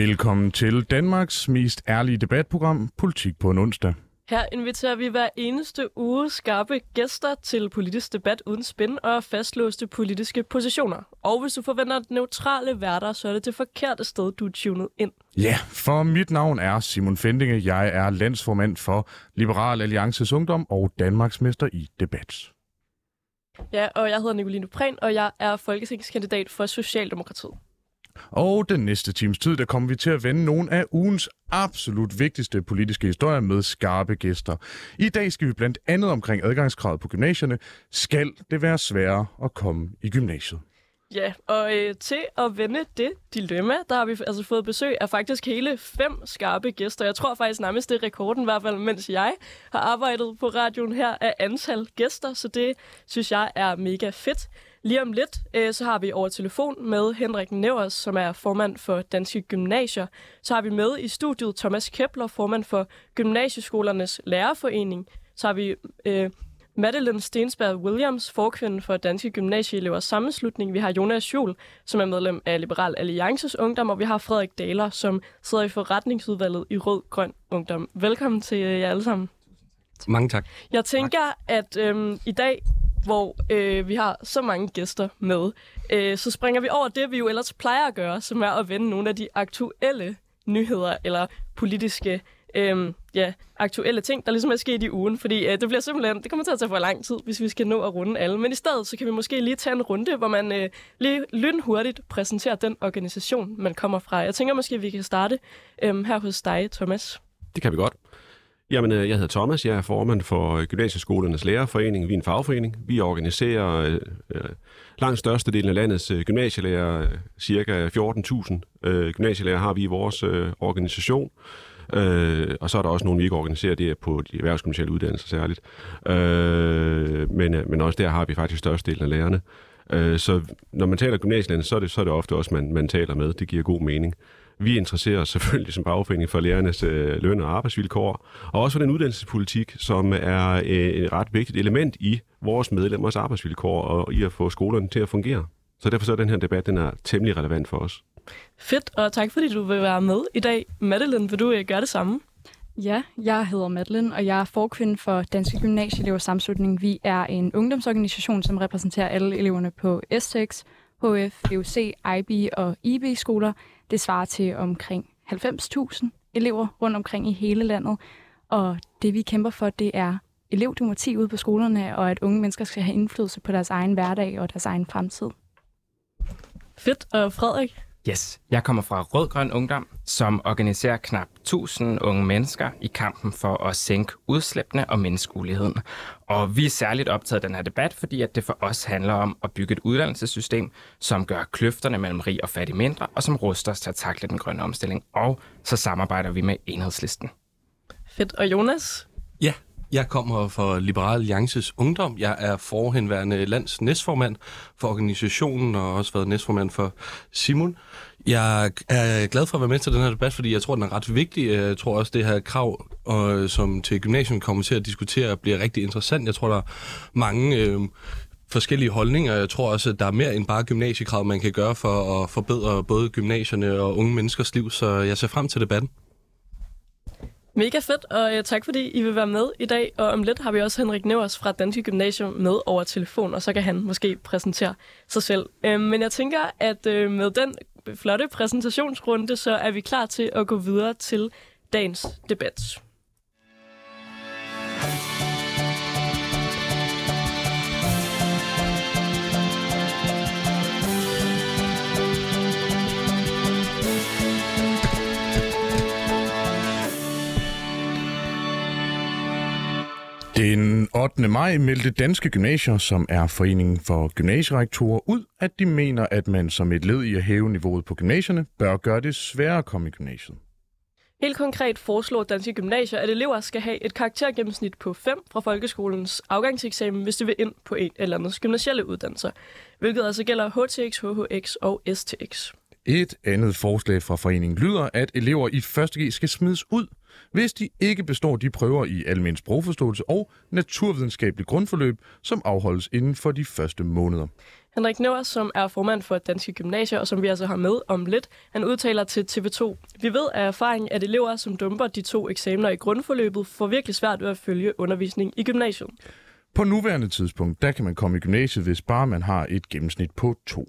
Velkommen til Danmarks mest ærlige debatprogram, Politik på en onsdag. Her inviterer vi hver eneste uge skarpe gæster til politisk debat uden spænd og fastlåste politiske positioner. Og hvis du forventer neutrale værter, så er det det forkerte sted, du er tunet ind. Ja, for mit navn er Simon Fendinge. Jeg er landsformand for Liberal Alliances Ungdom og Danmarksmester i debat. Ja, og jeg hedder Nicoline Prehn, og jeg er folketingskandidat for Socialdemokratiet. Og den næste times tid, der kommer vi til at vende nogle af ugens absolut vigtigste politiske historier med skarpe gæster. I dag skal vi blandt andet omkring adgangskravet på gymnasierne. Skal det være sværere at komme i gymnasiet? Ja, og øh, til at vende det dilemma, der har vi altså fået besøg af faktisk hele fem skarpe gæster. Jeg tror faktisk nærmest, det er rekorden, i hvert fald mens jeg har arbejdet på radioen her af antal gæster, så det synes jeg er mega fedt. Lige om lidt, øh, så har vi over telefon med Henrik Nevers, som er formand for Danske Gymnasier. Så har vi med i studiet Thomas Kepler, formand for Gymnasieskolernes Lærerforening. Så har vi øh, Madeline Stensberg Williams, forkvinde for Danske Gymnasieelevers Sammenslutning. Vi har Jonas Jul, som er medlem af Liberal Alliances Ungdom, og vi har Frederik Daler, som sidder i forretningsudvalget i Rød Grøn Ungdom. Velkommen til jer alle sammen. Mange tak. Jeg tænker, at øhm, i dag hvor øh, vi har så mange gæster med, øh, så springer vi over det, vi jo ellers plejer at gøre, som er at vende nogle af de aktuelle nyheder eller politiske øh, ja, aktuelle ting, der ligesom er sket i ugen. Fordi øh, det bliver simpelthen, det kommer til at tage for lang tid, hvis vi skal nå at runde alle. Men i stedet, så kan vi måske lige tage en runde, hvor man øh, lige lynhurtigt præsenterer den organisation, man kommer fra. Jeg tænker måske, at vi kan starte øh, her hos dig, Thomas. Det kan vi godt. Jamen, øh, jeg hedder Thomas, jeg er formand for øh, Gymnasieskolernes Lærerforening. Vi er en fagforening. Vi organiserer øh, øh, langt størstedelen af landets øh, gymnasielærer, cirka 14.000 øh, gymnasielærer har vi i vores øh, organisation. Øh, og så er der også nogle, vi ikke organiserer, det er på de erhvervskommunale uddannelser særligt. Øh, men, men også der har vi faktisk størstedelen af lærerne. Øh, så når man taler gymnasielærerne, så er det, så er det ofte også, man, man taler med. Det giver god mening. Vi interesserer os selvfølgelig som bagforening for lærernes øh, løn- og arbejdsvilkår, og også for den uddannelsespolitik, som er øh, et ret vigtigt element i vores medlemmers arbejdsvilkår og i at få skolerne til at fungere. Så derfor så er den her debat den er temmelig relevant for os. Fedt, og tak fordi du vil være med i dag. Madeline, vil du øh, gøre det samme? Ja, jeg hedder Madeline, og jeg er forkvinde for Danske Gymnasieelevers Samslutning. Vi er en ungdomsorganisation, som repræsenterer alle eleverne på STX, HF, VUC, IB og IB-skoler. Det svarer til omkring 90.000 elever rundt omkring i hele landet. Og det vi kæmper for, det er elevdemokrati ude på skolerne, og at unge mennesker skal have indflydelse på deres egen hverdag og deres egen fremtid. Fedt. Og Frederik? Yes, jeg kommer fra Rød Grøn Ungdom, som organiserer knap 1000 unge mennesker i kampen for at sænke udslæppende og mindske uligheden. Og vi er særligt optaget af den her debat, fordi at det for os handler om at bygge et uddannelsessystem, som gør kløfterne mellem rig og fattig mindre, og som ruster os til at takle den grønne omstilling. Og så samarbejder vi med enhedslisten. Fedt. Og Jonas? Ja, jeg kommer fra Liberal Alliances Ungdom. Jeg er forhenværende lands næstformand for organisationen og også været næstformand for Simon. Jeg er glad for at være med til den her debat, fordi jeg tror, den er ret vigtig. Jeg tror også, det her krav, og, som til gymnasium kommer til at diskutere, bliver rigtig interessant. Jeg tror, der er mange øh, forskellige holdninger. Jeg tror også, at der er mere end bare gymnasiekrav, man kan gøre for at forbedre både gymnasierne og unge menneskers liv, så jeg ser frem til debatten. Mega fedt, og øh, tak fordi I vil være med i dag. Og om lidt har vi også Henrik Nevers fra Danske Gymnasium med over telefon, og så kan han måske præsentere sig selv. Øhm, men jeg tænker, at øh, med den flotte præsentationsrunde, så er vi klar til at gå videre til dagens debat. Den 8. maj meldte Danske Gymnasier, som er foreningen for gymnasierektorer, ud, at de mener, at man som et led i at hæve niveauet på gymnasierne, bør gøre det sværere at komme i gymnasiet. Helt konkret foreslår Danske Gymnasier, at elever skal have et karaktergennemsnit på 5 fra folkeskolens afgangseksamen, hvis de vil ind på en eller andet gymnasielle uddannelser, hvilket altså gælder HTX, HHX og STX. Et andet forslag fra foreningen lyder, at elever i 1.G skal smides ud, hvis de ikke består de prøver i almindelig sprogforståelse og naturvidenskabelig grundforløb, som afholdes inden for de første måneder. Henrik Nøver, som er formand for Danske Gymnasier, og som vi altså har med om lidt, han udtaler til TV2. Vi ved af erfaring, at elever, som dumper de to eksamener i grundforløbet, får virkelig svært ved at følge undervisning i gymnasiet. På nuværende tidspunkt, der kan man komme i gymnasiet, hvis bare man har et gennemsnit på to.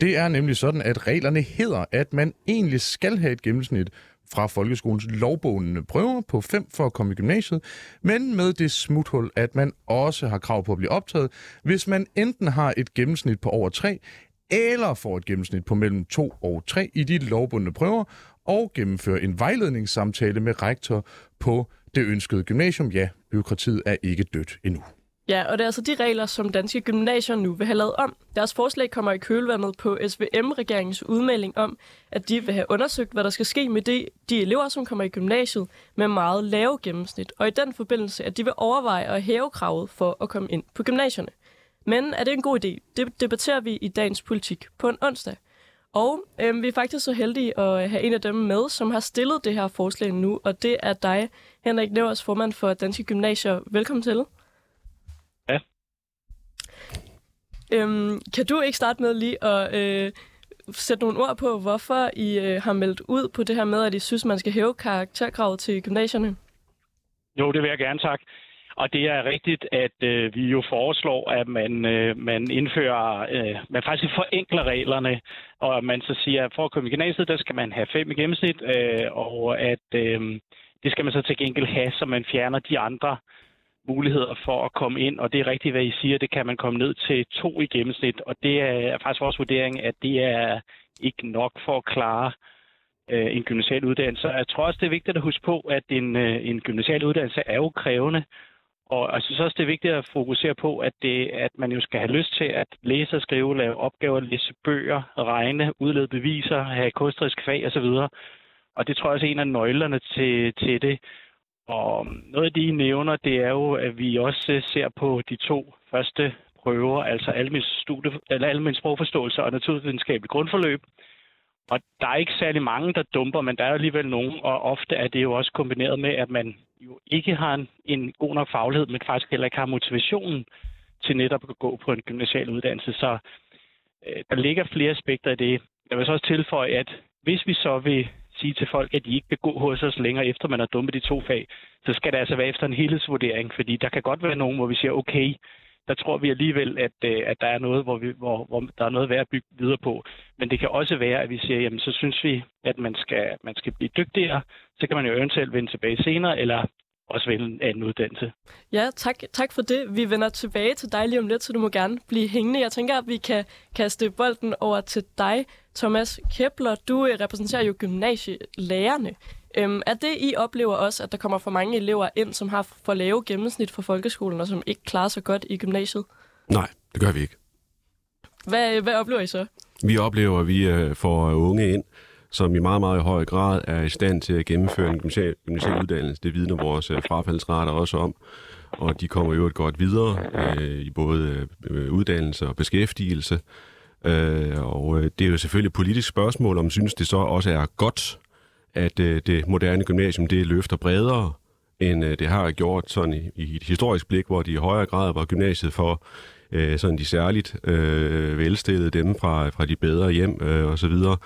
Det er nemlig sådan, at reglerne hedder, at man egentlig skal have et gennemsnit fra folkeskolens lovbogende prøver på 5 for at komme i gymnasiet, men med det smuthul, at man også har krav på at blive optaget, hvis man enten har et gennemsnit på over 3, eller får et gennemsnit på mellem 2 og 3 i de lovbundne prøver, og gennemføre en vejledningssamtale med rektor på det ønskede gymnasium. Ja, byråkratiet er ikke dødt endnu. Ja, og det er altså de regler, som danske gymnasier nu vil have lavet om. Deres forslag kommer i kølvandet på SVM-regeringens udmelding om, at de vil have undersøgt, hvad der skal ske med de, de elever, som kommer i gymnasiet med meget lave gennemsnit, og i den forbindelse, at de vil overveje at hæve kravet for at komme ind på gymnasierne. Men er det en god idé? Det debatterer vi i dagens politik på en onsdag. Og øh, vi er faktisk så heldige at have en af dem med, som har stillet det her forslag nu, og det er dig, Henrik Nævers, formand for Danske Gymnasier. Velkommen til. Ja. Øhm, kan du ikke starte med lige at øh, sætte nogle ord på, hvorfor I øh, har meldt ud på det her med, at I synes, man skal hæve karakterkravet til gymnasierne? Jo, det vil jeg gerne, tak. Og det er rigtigt, at øh, vi jo foreslår, at man, øh, man indfører, øh, man faktisk forenkler reglerne, og at man så siger, at for at komme i gymnasiet, der skal man have fem i gennemsnit, øh, og at øh, det skal man så til gengæld have, så man fjerner de andre muligheder for at komme ind, og det er rigtigt, hvad I siger, det kan man komme ned til to i gennemsnit, og det er faktisk vores vurdering, at det er ikke nok for at klare øh, en gymnasial uddannelse. Jeg tror også, det er vigtigt at huske på, at en, øh, en gymnasial uddannelse er jo krævende, og jeg synes også, det er vigtigt at fokusere på, at, det, at man jo skal have lyst til at læse og skrive, lave opgaver, læse bøger, regne, udlede beviser, have kunstnerisk fag osv. Og det tror jeg også er en af nøglerne til, til det. Og noget af det, I nævner, det er jo, at vi også ser på de to første prøver, altså almen, studie, eller almen sprogforståelse og naturvidenskabelig grundforløb. Og der er ikke særlig mange, der dumper, men der er alligevel nogen, og ofte er det jo også kombineret med, at man jo ikke har en, en god nok faglighed, men faktisk heller ikke har motivationen til netop at gå på en gymnasial uddannelse. Så øh, der ligger flere aspekter i det. Jeg vil så også tilføje, at hvis vi så vil sige til folk, at de ikke kan gå hos os længere, efter man har dumpet de to fag, så skal det altså være efter en helhedsvurdering, fordi der kan godt være nogen, hvor vi siger, okay, der tror vi alligevel, at, øh, at der er noget, hvor, vi, hvor, hvor der er noget værd at bygge videre på. Men det kan også være, at vi siger, jamen så synes vi, at man skal, man skal blive dygtigere. Så kan man jo eventuelt vende tilbage senere, eller også vælge en anden uddannelse. Ja, tak, tak for det. Vi vender tilbage til dig lige om lidt, så du må gerne blive hængende. Jeg tænker, at vi kan kaste bolden over til dig, Thomas Kepler. Du øh, repræsenterer jo gymnasielærerne. Øhm, er det, I oplever også, at der kommer for mange elever ind, som har for lave gennemsnit for folkeskolen, og som ikke klarer sig godt i gymnasiet? Nej, det gør vi ikke. Hvad, hvad oplever I så? Vi oplever, at vi øh, får unge ind, som i meget, meget høj grad er i stand til at gennemføre en gymnasial, gymnasial uddannelse. Det vidner vores øh, frafaldsrater også om. Og de kommer jo et godt videre øh, i både øh, uddannelse og beskæftigelse. Øh, og øh, det er jo selvfølgelig et politisk spørgsmål, om synes det så også er godt, at øh, det moderne gymnasium det løfter bredere, end øh, det har gjort sådan i, i et historisk blik, hvor de i højere grad var gymnasiet for øh, sådan de særligt øh, velstillede, dem fra, fra de bedre hjem øh, og så videre.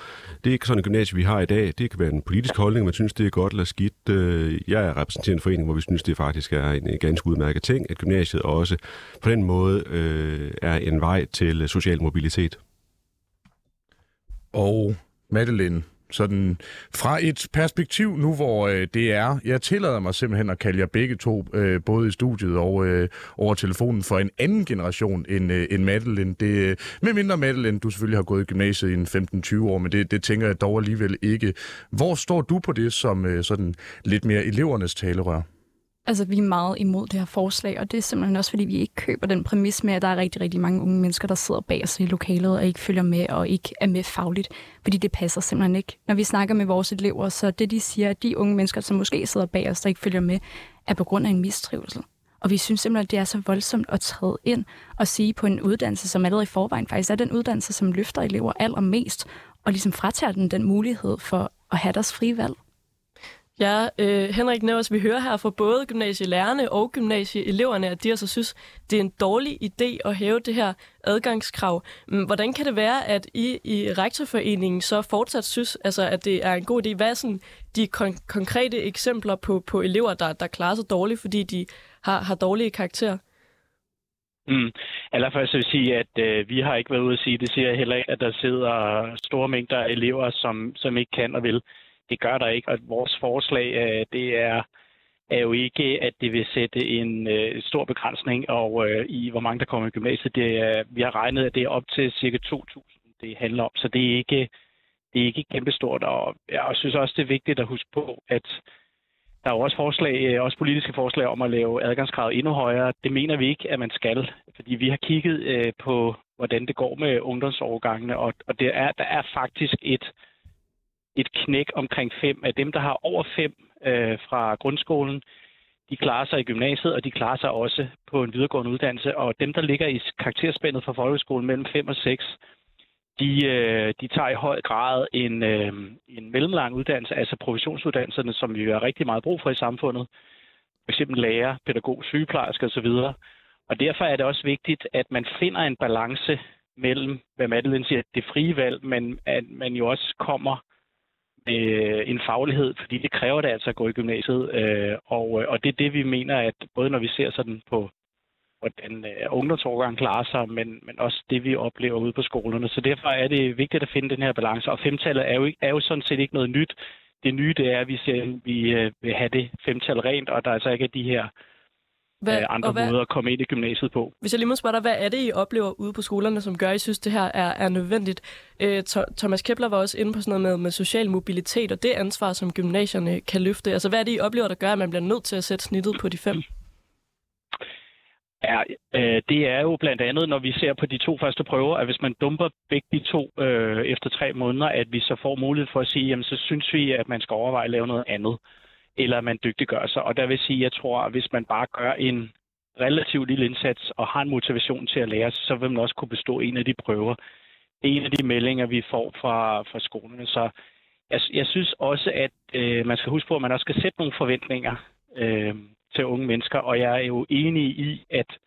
Det er ikke sådan et gymnasium, vi har i dag. Det kan være en politisk holdning, man synes, det er godt eller skidt. Øh, jeg er repræsentant en forening, hvor vi synes, det faktisk er en, en ganske udmærket ting, at gymnasiet også på den måde øh, er en vej til social mobilitet. Og Madeline, sådan fra et perspektiv nu, hvor øh, det er, jeg tillader mig simpelthen at kalde jer begge to, øh, både i studiet og øh, over telefonen, for en anden generation end, øh, end Madeline. Det, øh, med mindre Madeline, du selvfølgelig har gået i gymnasiet i en 15-20 år, men det, det tænker jeg dog alligevel ikke. Hvor står du på det som øh, sådan lidt mere elevernes talerør? Altså, vi er meget imod det her forslag, og det er simpelthen også, fordi vi ikke køber den præmis med, at der er rigtig, rigtig mange unge mennesker, der sidder bag os i lokalet og ikke følger med og ikke er med fagligt, fordi det passer simpelthen ikke. Når vi snakker med vores elever, så det, de siger, at de unge mennesker, som måske sidder bag os, der ikke følger med, er på grund af en mistrivsel. Og vi synes simpelthen, at det er så voldsomt at træde ind og sige på en uddannelse, som allerede i forvejen faktisk er den uddannelse, som løfter elever allermest, og ligesom fratager dem den mulighed for at have deres frie valg. Ja, øh, Henrik Nævers, vi hører her fra både gymnasielærerne og gymnasieeleverne, at de altså synes, det er en dårlig idé at hæve det her adgangskrav. Men hvordan kan det være, at I i Rektorforeningen så fortsat synes, altså, at det er en god idé? Hvad er sådan de kon- konkrete eksempler på, på elever, der, der klarer sig dårligt, fordi de har, har dårlige karakterer? Mm. Allerførst vil jeg sige, at øh, vi har ikke været ude at sige, det siger jeg heller ikke, at der sidder store mængder af elever, som, som ikke kan og vil. Det gør der ikke, og vores forslag, øh, det er, er jo ikke, at det vil sætte en øh, stor begrænsning og øh, i, hvor mange der kommer i gymnasiet. Det er, vi har regnet, at det er op til cirka 2.000, det handler om, så det er ikke, det er ikke kæmpestort. Og jeg synes også, det er vigtigt at huske på, at der er jo også, forslag, øh, også politiske forslag om at lave adgangskravet endnu højere. Det mener vi ikke, at man skal, fordi vi har kigget øh, på, hvordan det går med ungdomsovergangene, og, og det er, der er faktisk et, et knæk omkring fem af dem, der har over fem øh, fra grundskolen. De klarer sig i gymnasiet, og de klarer sig også på en videregående uddannelse. Og dem, der ligger i karakterspændet fra folkeskolen mellem 5 og 6, de, øh, de tager i høj grad en, øh, en mellemlang uddannelse, altså professionsuddannelserne, som vi har rigtig meget brug for i samfundet. For eksempel lærer, pædagog, sygeplejerske osv. Og derfor er det også vigtigt, at man finder en balance mellem, hvad Madeline siger, det frie valg, men at man jo også kommer øh, en faglighed, fordi det kræver det altså at gå i gymnasiet. Øh, og, øh, og det er det, vi mener, at både når vi ser sådan på hvordan øh, ungdomsårgang klarer sig, men, men også det, vi oplever ude på skolerne. Så derfor er det vigtigt at finde den her balance. Og femtallet er jo, er jo sådan set ikke noget nyt. Det nye det er, at vi, ser, vi øh, vil have det femtal rent, og der altså ikke de her hvad, øh, andre hvad, måder at komme ind i gymnasiet på. Hvis jeg lige må spørge dig, hvad er det, I oplever ude på skolerne, som gør, at I synes, det her er, er nødvendigt? Øh, Thomas Kepler var også inde på sådan noget med, med social mobilitet, og det ansvar, som gymnasierne kan løfte. Altså, hvad er det, I oplever, der gør, at man bliver nødt til at sætte snittet på de fem? Ja, øh, det er jo blandt andet, når vi ser på de to første prøver, at hvis man dumper begge de to øh, efter tre måneder, at vi så får mulighed for at sige, jamen så synes vi, at man skal overveje at lave noget andet, eller man dygtiggør sig. Og der vil sige, jeg tror, at hvis man bare gør en relativt lille indsats og har en motivation til at lære, så vil man også kunne bestå en af de prøver. Det er en af de meldinger, vi får fra, fra skolerne. Så jeg, jeg synes også, at øh, man skal huske på, at man også skal sætte nogle forventninger. Øh, til unge mennesker, og jeg er jo enig i, at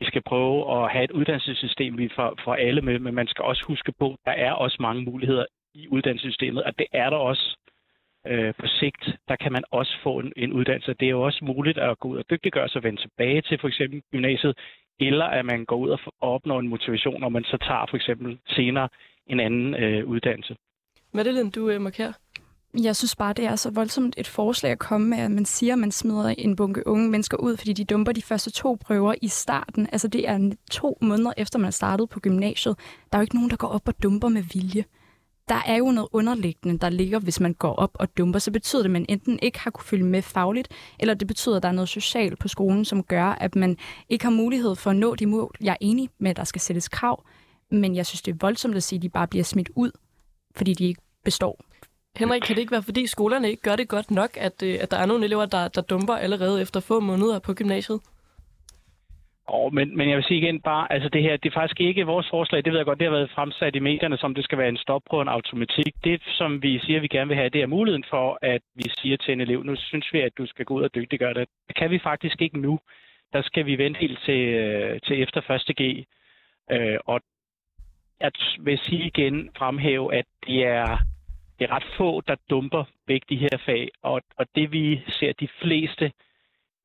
vi skal prøve at have et uddannelsessystem, vi får, får alle med, men man skal også huske på, at der er også mange muligheder i uddannelsessystemet, og det er der også øh, på sigt. Der kan man også få en, en uddannelse. Det er jo også muligt at gå ud og dygtiggøre sig og vende tilbage til for eksempel gymnasiet, eller at man går ud og opnår en motivation, når man så tager for eksempel senere en anden øh, uddannelse. Madeline, du øh, markerer. Jeg synes bare, det er så voldsomt et forslag at komme med, at man siger, at man smider en bunke unge mennesker ud, fordi de dumper de første to prøver i starten. Altså det er to måneder efter, man er startet på gymnasiet. Der er jo ikke nogen, der går op og dumper med vilje. Der er jo noget underliggende, der ligger, hvis man går op og dumper. Så betyder det, at man enten ikke har kunne følge med fagligt, eller det betyder, at der er noget socialt på skolen, som gør, at man ikke har mulighed for at nå de mål. Jeg er enig med, at der skal sættes krav, men jeg synes, det er voldsomt at sige, at de bare bliver smidt ud, fordi de ikke består. Henrik, kan det ikke være, fordi skolerne ikke gør det godt nok, at, øh, at der er nogle elever, der, der dumper allerede efter få måneder på gymnasiet? Og, men, men jeg vil sige igen bare, altså det her, det er faktisk ikke vores forslag, det ved jeg godt, det har været fremsat i medierne, som det skal være en stop på en automatik. Det, som vi siger, vi gerne vil have, det er muligheden for, at vi siger til en elev, nu synes vi, at du skal gå ud og dygtiggøre det. Det kan vi faktisk ikke nu. Der skal vi vente helt til, øh, til efter 1. G. Øh, og jeg vil sige igen, fremhæve, at det er det er ret få, der dumper begge de her fag, og, og det vi ser de fleste,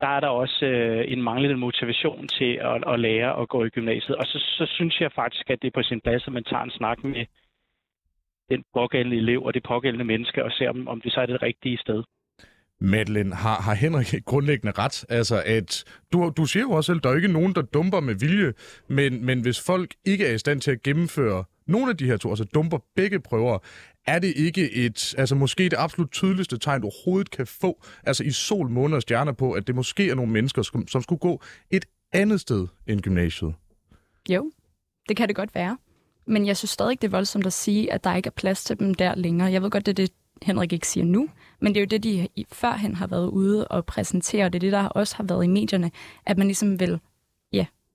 der er der også øh, en manglende motivation til at, at lære at gå i gymnasiet. Og så, så synes jeg faktisk, at det er på sin plads, at man tager en snak med den pågældende elev og det pågældende menneske, og ser, om, om det så er det rigtige sted. Madeline, har, har Henrik grundlæggende ret? Altså, at du, du siger jo også selv, at der er ikke nogen, der dumper med vilje, men, men hvis folk ikke er i stand til at gennemføre nogle af de her to, altså dumper begge prøver, er det ikke et, altså måske det absolut tydeligste tegn, du overhovedet kan få, altså i sol, måned og stjerner på, at det måske er nogle mennesker, som, som skulle gå et andet sted end gymnasiet? Jo, det kan det godt være. Men jeg synes stadig, det er voldsomt at sige, at der ikke er plads til dem der længere. Jeg ved godt, det er det, Henrik ikke siger nu, men det er jo det, de førhen har været ude og præsentere, og det er det, der også har været i medierne, at man ligesom vil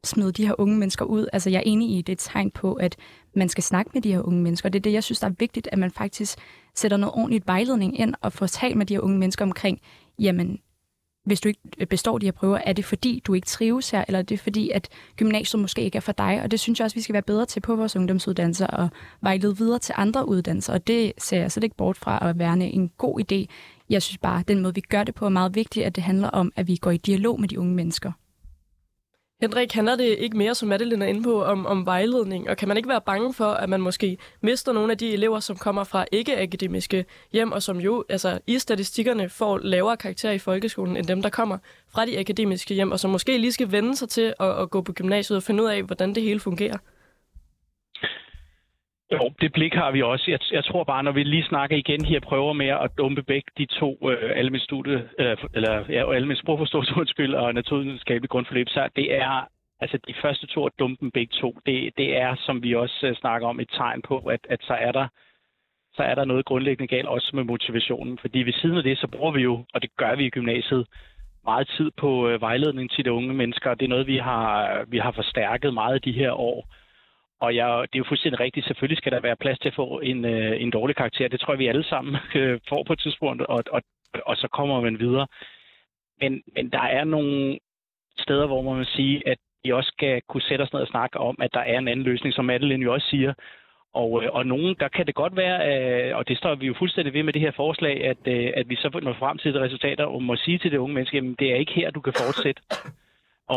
smide de her unge mennesker ud. Altså, jeg er enig i, det er et tegn på, at man skal snakke med de her unge mennesker. Det er det, jeg synes, der er vigtigt, at man faktisk sætter noget ordentligt vejledning ind og får talt med de her unge mennesker omkring, jamen, hvis du ikke består de her prøver, er det fordi, du ikke trives her, eller er det fordi, at gymnasiet måske ikke er for dig? Og det synes jeg også, vi skal være bedre til på vores ungdomsuddannelser og vejlede videre til andre uddannelser. Og det ser jeg slet ikke bort fra at være en god idé. Jeg synes bare, at den måde, vi gør det på, er meget vigtigt, at det handler om, at vi går i dialog med de unge mennesker. Henrik, handler det ikke mere, som Madeline er inde på, om, om vejledning? Og kan man ikke være bange for, at man måske mister nogle af de elever, som kommer fra ikke-akademiske hjem, og som jo altså, i statistikkerne får lavere karakterer i folkeskolen, end dem, der kommer fra de akademiske hjem, og som måske lige skal vende sig til at, at gå på gymnasiet og finde ud af, hvordan det hele fungerer? Jo, det blik har vi også. Jeg, jeg tror bare, når vi lige snakker igen her, prøver med at dumpe begge de to øh, almindelige studie, øh, eller ja, almindelige sprogforståelse, undskyld, og naturvidenskabelige grundforløb, så det er, altså de første to at dumpe dem begge to, det, det er, som vi også øh, snakker om, et tegn på, at, at så er der så er der noget grundlæggende galt også med motivationen. Fordi ved siden af det, så bruger vi jo, og det gør vi i gymnasiet, meget tid på øh, vejledning til de unge mennesker. Det er noget, vi har, vi har forstærket meget de her år. Og jeg, det er jo fuldstændig rigtigt. Selvfølgelig skal der være plads til at få en, øh, en dårlig karakter. Det tror jeg, vi alle sammen øh, får på et tidspunkt, og, og, og så kommer man videre. Men, men der er nogle steder, hvor man vil sige, at vi også skal kunne sætte os ned og snakke om, at der er en anden løsning, som Madeline jo også siger. Og, øh, og nogen, der kan det godt være, øh, og det står vi jo fuldstændig ved med det her forslag, at, øh, at vi så når frem til det resultater og må sige til det unge menneske, at det er ikke her, du kan fortsætte.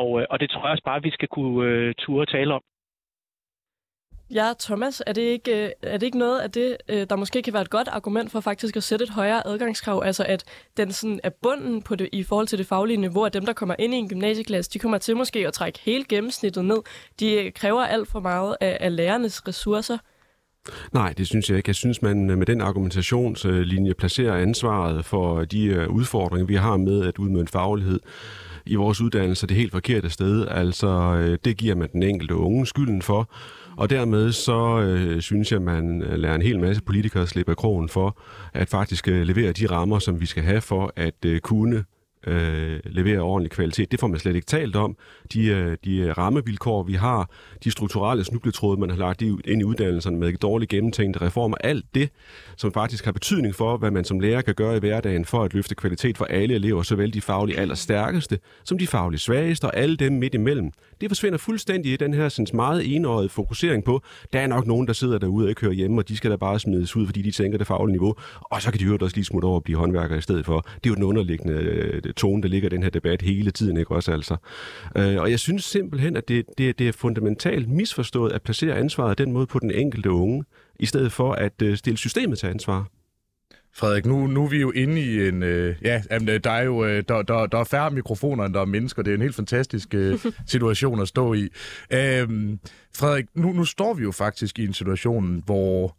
Og, og det tror jeg også bare, vi skal kunne ture tale om. Ja, Thomas, er det, ikke, øh, er det ikke noget af det, øh, der måske kan være et godt argument for faktisk at sætte et højere adgangskrav? Altså at den sådan er bunden på det, i forhold til det faglige niveau, at dem, der kommer ind i en gymnasieklasse, de kommer til måske at trække hele gennemsnittet ned. De øh, kræver alt for meget af, af lærernes ressourcer. Nej, det synes jeg ikke. Jeg synes, man med den argumentationslinje placerer ansvaret for de udfordringer, vi har med at udmønte faglighed i vores uddannelse det helt forkerte sted. Altså, det giver man den enkelte unge skylden for. Og dermed så øh, synes jeg, man øh, lærer en hel masse politikere slippe af krogen for at faktisk øh, levere de rammer, som vi skal have for at øh, kunne øh, levere ordentlig kvalitet. Det får man slet ikke talt om. De, øh, de øh, rammevilkår, vi har, de strukturelle snubletråde, man har lagt ind i uddannelserne med dårligt gennemtænkte reformer, alt det, som faktisk har betydning for, hvad man som lærer kan gøre i hverdagen for at løfte kvalitet for alle elever, såvel de faglige allerstærkeste, som de faglige svageste og alle dem midt imellem. Det forsvinder fuldstændig i den her sådan meget enårede fokusering på, der er nok nogen, der sidder derude og ikke hører hjemme, og de skal da bare smides ud, fordi de tænker det faglige niveau, og så kan de jo også lige smutte over og blive håndværkere i stedet for. Det er jo den underliggende øh, tone, der ligger i den her debat hele tiden, ikke også altså? Øh, og jeg synes simpelthen, at det, det, det er fundamentalt misforstået at placere ansvaret den måde på den enkelte unge, i stedet for at øh, stille systemet til ansvar. Frederik, nu, nu er vi jo inde i en... Øh, ja, der er jo øh, der, der, der er færre mikrofoner, end der er mennesker. Det er en helt fantastisk øh, situation at stå i. Øh, Frederik, nu, nu står vi jo faktisk i en situation, hvor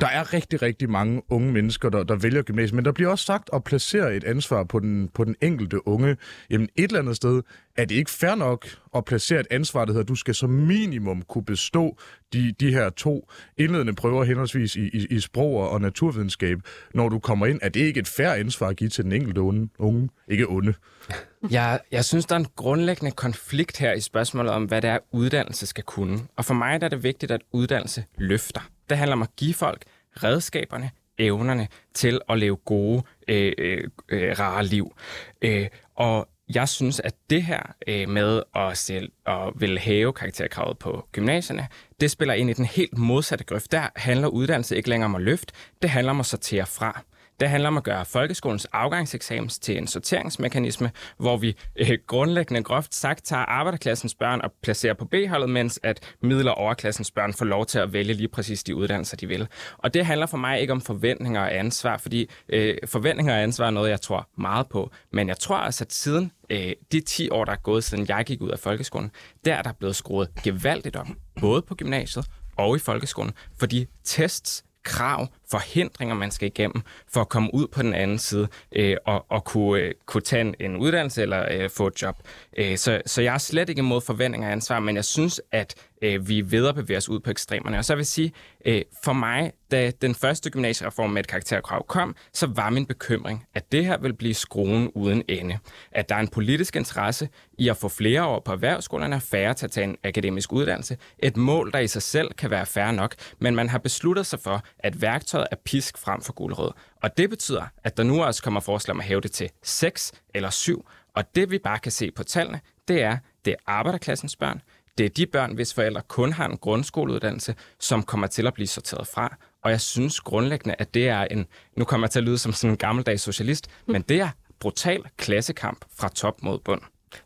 der er rigtig, rigtig mange unge mennesker, der, der vælger gymnasiet, men der bliver også sagt at placere et ansvar på den, på den enkelte unge. Jamen et eller andet sted er det ikke fair nok at placere et ansvar, der hedder, at du skal som minimum kunne bestå de, de her to indledende prøver henholdsvis i, i, i sprog og naturvidenskab, når du kommer ind. Er det ikke et fair ansvar at give til den enkelte unge? unge ikke onde. Jeg, jeg synes, der er en grundlæggende konflikt her i spørgsmålet om, hvad det er, uddannelse skal kunne. Og for mig er det vigtigt, at uddannelse løfter. Det handler om at give folk redskaberne, evnerne til at leve gode, øh, øh, øh, rare liv. Øh, og jeg synes, at det her øh, med at, selv, at vil hæve karakterkravet på gymnasierne, det spiller ind i den helt modsatte grøft. Der handler uddannelse ikke længere om at løfte, det handler om at sortere fra. Det handler om at gøre folkeskolens afgangseksamen til en sorteringsmekanisme, hvor vi øh, grundlæggende groft sagt tager arbejderklassens børn og placerer på B-holdet, mens at middel- og overklassens børn får lov til at vælge lige præcis de uddannelser, de vil. Og det handler for mig ikke om forventninger og ansvar, fordi øh, forventninger og ansvar er noget, jeg tror meget på. Men jeg tror også, at siden øh, de 10 år, der er gået, siden jeg gik ud af folkeskolen, der er der blevet skruet gevaldigt om, både på gymnasiet og i folkeskolen, fordi tests krav, forhindringer, man skal igennem for at komme ud på den anden side øh, og, og kunne, øh, kunne tage en, en uddannelse eller øh, få et job. Øh, så, så jeg er slet ikke imod forventninger og ansvar, men jeg synes, at øh, vi ved at bevæge os ud på ekstremerne. Og så vil jeg sige, øh, for mig, da den første gymnasiereform med et karakterkrav kom, så var min bekymring, at det her vil blive skruen uden ende. At der er en politisk interesse i at få flere år på erhvervsskolerne og færre til at tage en akademisk uddannelse. Et mål, der i sig selv kan være færre nok, men man har besluttet sig for, at værktøjet er pisk frem for guldrød. Og det betyder, at der nu også kommer forslag om at hæve det til 6 eller 7. Og det vi bare kan se på tallene, det er, det er arbejderklassens børn, det er de børn, hvis forældre kun har en grundskoleuddannelse, som kommer til at blive sorteret fra. Og jeg synes grundlæggende, at det er en, nu kommer jeg til at lyde som sådan en gammeldags socialist, men det er brutal klassekamp fra top mod bund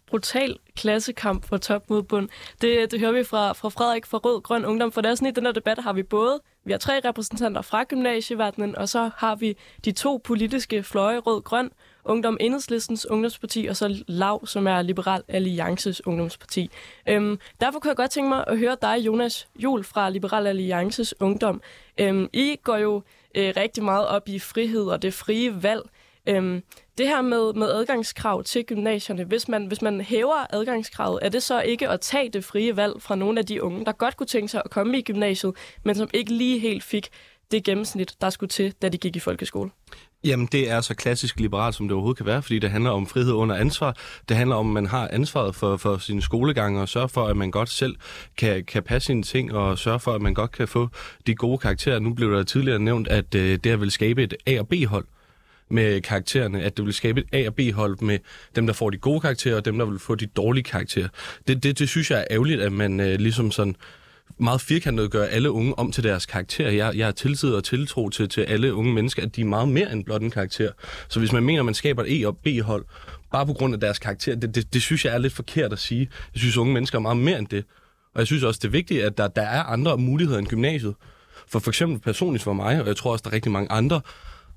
brutal klassekamp fra top mod bund. Det, det hører vi fra, fra Frederik fra Rød Grøn Ungdom, for det er sådan i den her debat har vi både, vi har tre repræsentanter fra gymnasieverdenen, og så har vi de to politiske fløje, Rød Grøn, Ungdom Enhedslistens Ungdomsparti, og så LAV, som er Liberal Alliances Ungdomsparti. Øhm, derfor kunne jeg godt tænke mig at høre dig, Jonas Jul fra Liberal Alliances Ungdom. Øhm, I går jo øh, rigtig meget op i frihed og det frie valg. Øhm, det her med, med adgangskrav til gymnasierne, hvis man, hvis man hæver adgangskravet, er det så ikke at tage det frie valg fra nogle af de unge, der godt kunne tænke sig at komme i gymnasiet, men som ikke lige helt fik det gennemsnit, der skulle til, da de gik i folkeskole? Jamen, det er så klassisk liberalt, som det overhovedet kan være, fordi det handler om frihed under ansvar. Det handler om, at man har ansvaret for, for sin skolegang og sørger for, at man godt selv kan, kan passe sine ting og sørge for, at man godt kan få de gode karakterer. Nu blev der tidligere nævnt, at øh, det vil skabe et A- og B-hold med karaktererne, at det vil skabe et A- og B-hold med dem, der får de gode karakterer, og dem, der vil få de dårlige karakterer. Det, det, det synes jeg er ærgerligt, at man øh, ligesom sådan meget firkantet gør alle unge om til deres karakter. Jeg, jeg har tillid og tiltro til, til alle unge mennesker, at de er meget mere end blot en karakter. Så hvis man mener, at man skaber et E- og B-hold, bare på grund af deres karakter, det, det, det synes jeg er lidt forkert at sige. Jeg synes, unge mennesker er meget mere end det. Og jeg synes også, det er vigtigt, at der, der er andre muligheder end gymnasiet. For for eksempel personligt for mig, og jeg tror også, der er rigtig mange andre,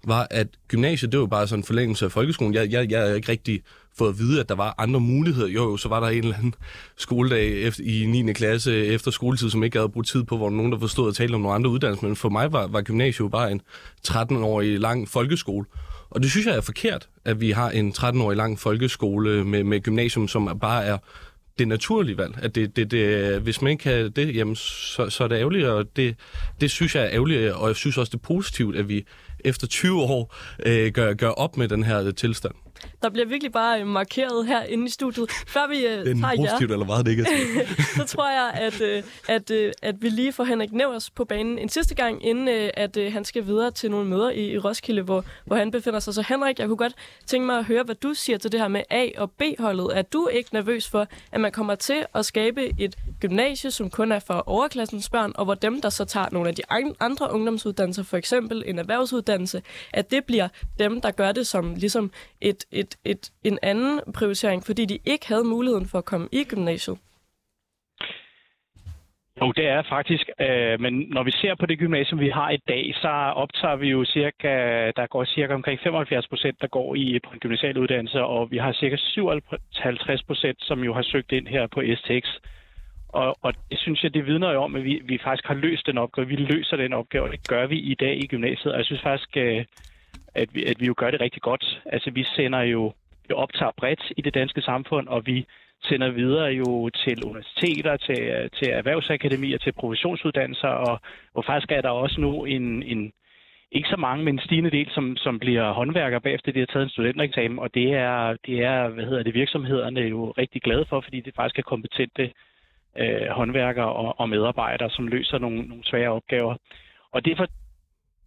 var, at gymnasiet, det var bare sådan en forlængelse af folkeskolen. Jeg, jeg, jeg havde ikke rigtig fået at vide, at der var andre muligheder. Jo, jo, så var der en eller anden skoledag efter, i 9. klasse efter skoletid, som ikke havde brugt tid på, hvor nogen, der forstod at tale om nogle andre uddannelser. Men for mig var, var gymnasiet bare en 13-årig lang folkeskole. Og det synes jeg er forkert, at vi har en 13-årig lang folkeskole med, med gymnasium, som bare er det naturlige valg. At det, det, det, hvis man ikke kan det, jamen, så, så er det ærgerligt, og det, det synes jeg er ærgerligt, og jeg synes også, det er positivt, at vi efter 20 år øh, gør, gør op med den her tilstand. Der bliver virkelig bare øh, markeret her inde i studiet. Før vi øh, det er tager positivt jer, eller meget negativt. så tror jeg, at, øh, at, øh, at vi lige får Henrik Nevers på banen en sidste gang, inden øh, at øh, han skal videre til nogle møder i, i Roskilde, hvor, hvor han befinder sig. Så Henrik, jeg kunne godt tænke mig at høre, hvad du siger til det her med A- og B-holdet. Er du ikke nervøs for, at man kommer til at skabe et gymnasie, som kun er for overklassens børn, og hvor dem, der så tager nogle af de andre ungdomsuddannelser, for eksempel en erhvervsuddannelse, at det bliver dem, der gør det som ligesom et, et, et, en anden prioritering, fordi de ikke havde muligheden for at komme i gymnasiet? Jo, det er faktisk. Øh, men når vi ser på det gymnasium, vi har i dag, så optager vi jo cirka, der går cirka omkring 75 procent, der går i på en gymnasial uddannelse, og vi har cirka 57 procent, som jo har søgt ind her på STX. Og, og det synes jeg, det vidner jo om, at vi, vi faktisk har løst den opgave. Vi løser den opgave, og det gør vi i dag i gymnasiet. Og jeg synes faktisk, øh, at vi, at vi jo gør det rigtig godt. Altså, vi sender jo, vi optager bredt i det danske samfund, og vi sender videre jo til universiteter, til, til erhvervsakademier, til professionsuddannelser, og, og faktisk er der også nu en, en ikke så mange, men en stigende del, som, som bliver håndværker bagefter, de har taget en studentereksamen, og det er, det er, hvad hedder det, virksomhederne jo rigtig glade for, fordi det faktisk er kompetente øh, håndværkere og, og medarbejdere, som løser nogle, nogle svære opgaver. Og det er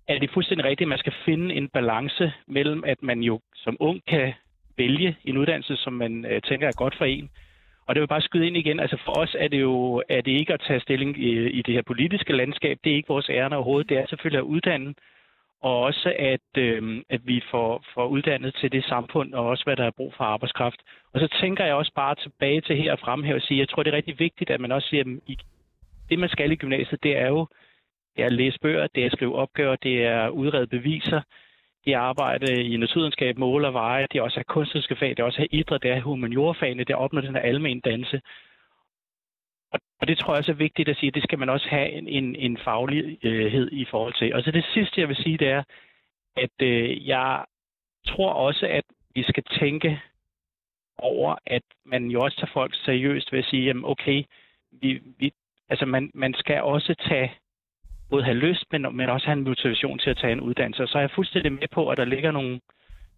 er det fuldstændig rigtigt, at man skal finde en balance mellem, at man jo som ung kan vælge en uddannelse, som man øh, tænker er godt for en. Og det vil bare skyde ind igen. Altså for os er det jo er det ikke at tage stilling i, i det her politiske landskab. Det er ikke vores ærne overhovedet. Det er selvfølgelig at uddanne, og også at, øh, at vi får, får uddannet til det samfund, og også hvad der er brug for arbejdskraft. Og så tænker jeg også bare tilbage til her og fremhæve og sige, jeg tror, det er rigtig vigtigt, at man også siger, at det, man skal i gymnasiet, det er jo det er at læse bøger, det er at skrive opgaver, det er at udrede beviser, det er at arbejde i naturvidenskab, mål og veje, det er også at kunstneriske fag, det er også at idræt, det er humaniorfagene, det er at opnå den her almen danse. Og, det tror jeg også er vigtigt at sige, det skal man også have en, en, en faglighed i forhold til. Og så det sidste, jeg vil sige, det er, at øh, jeg tror også, at vi skal tænke over, at man jo også tager folk seriøst ved at sige, jamen okay, vi, vi, altså man, man skal også tage både have lyst, men, men også have en motivation til at tage en uddannelse. Så er jeg fuldstændig med på, at der ligger nogle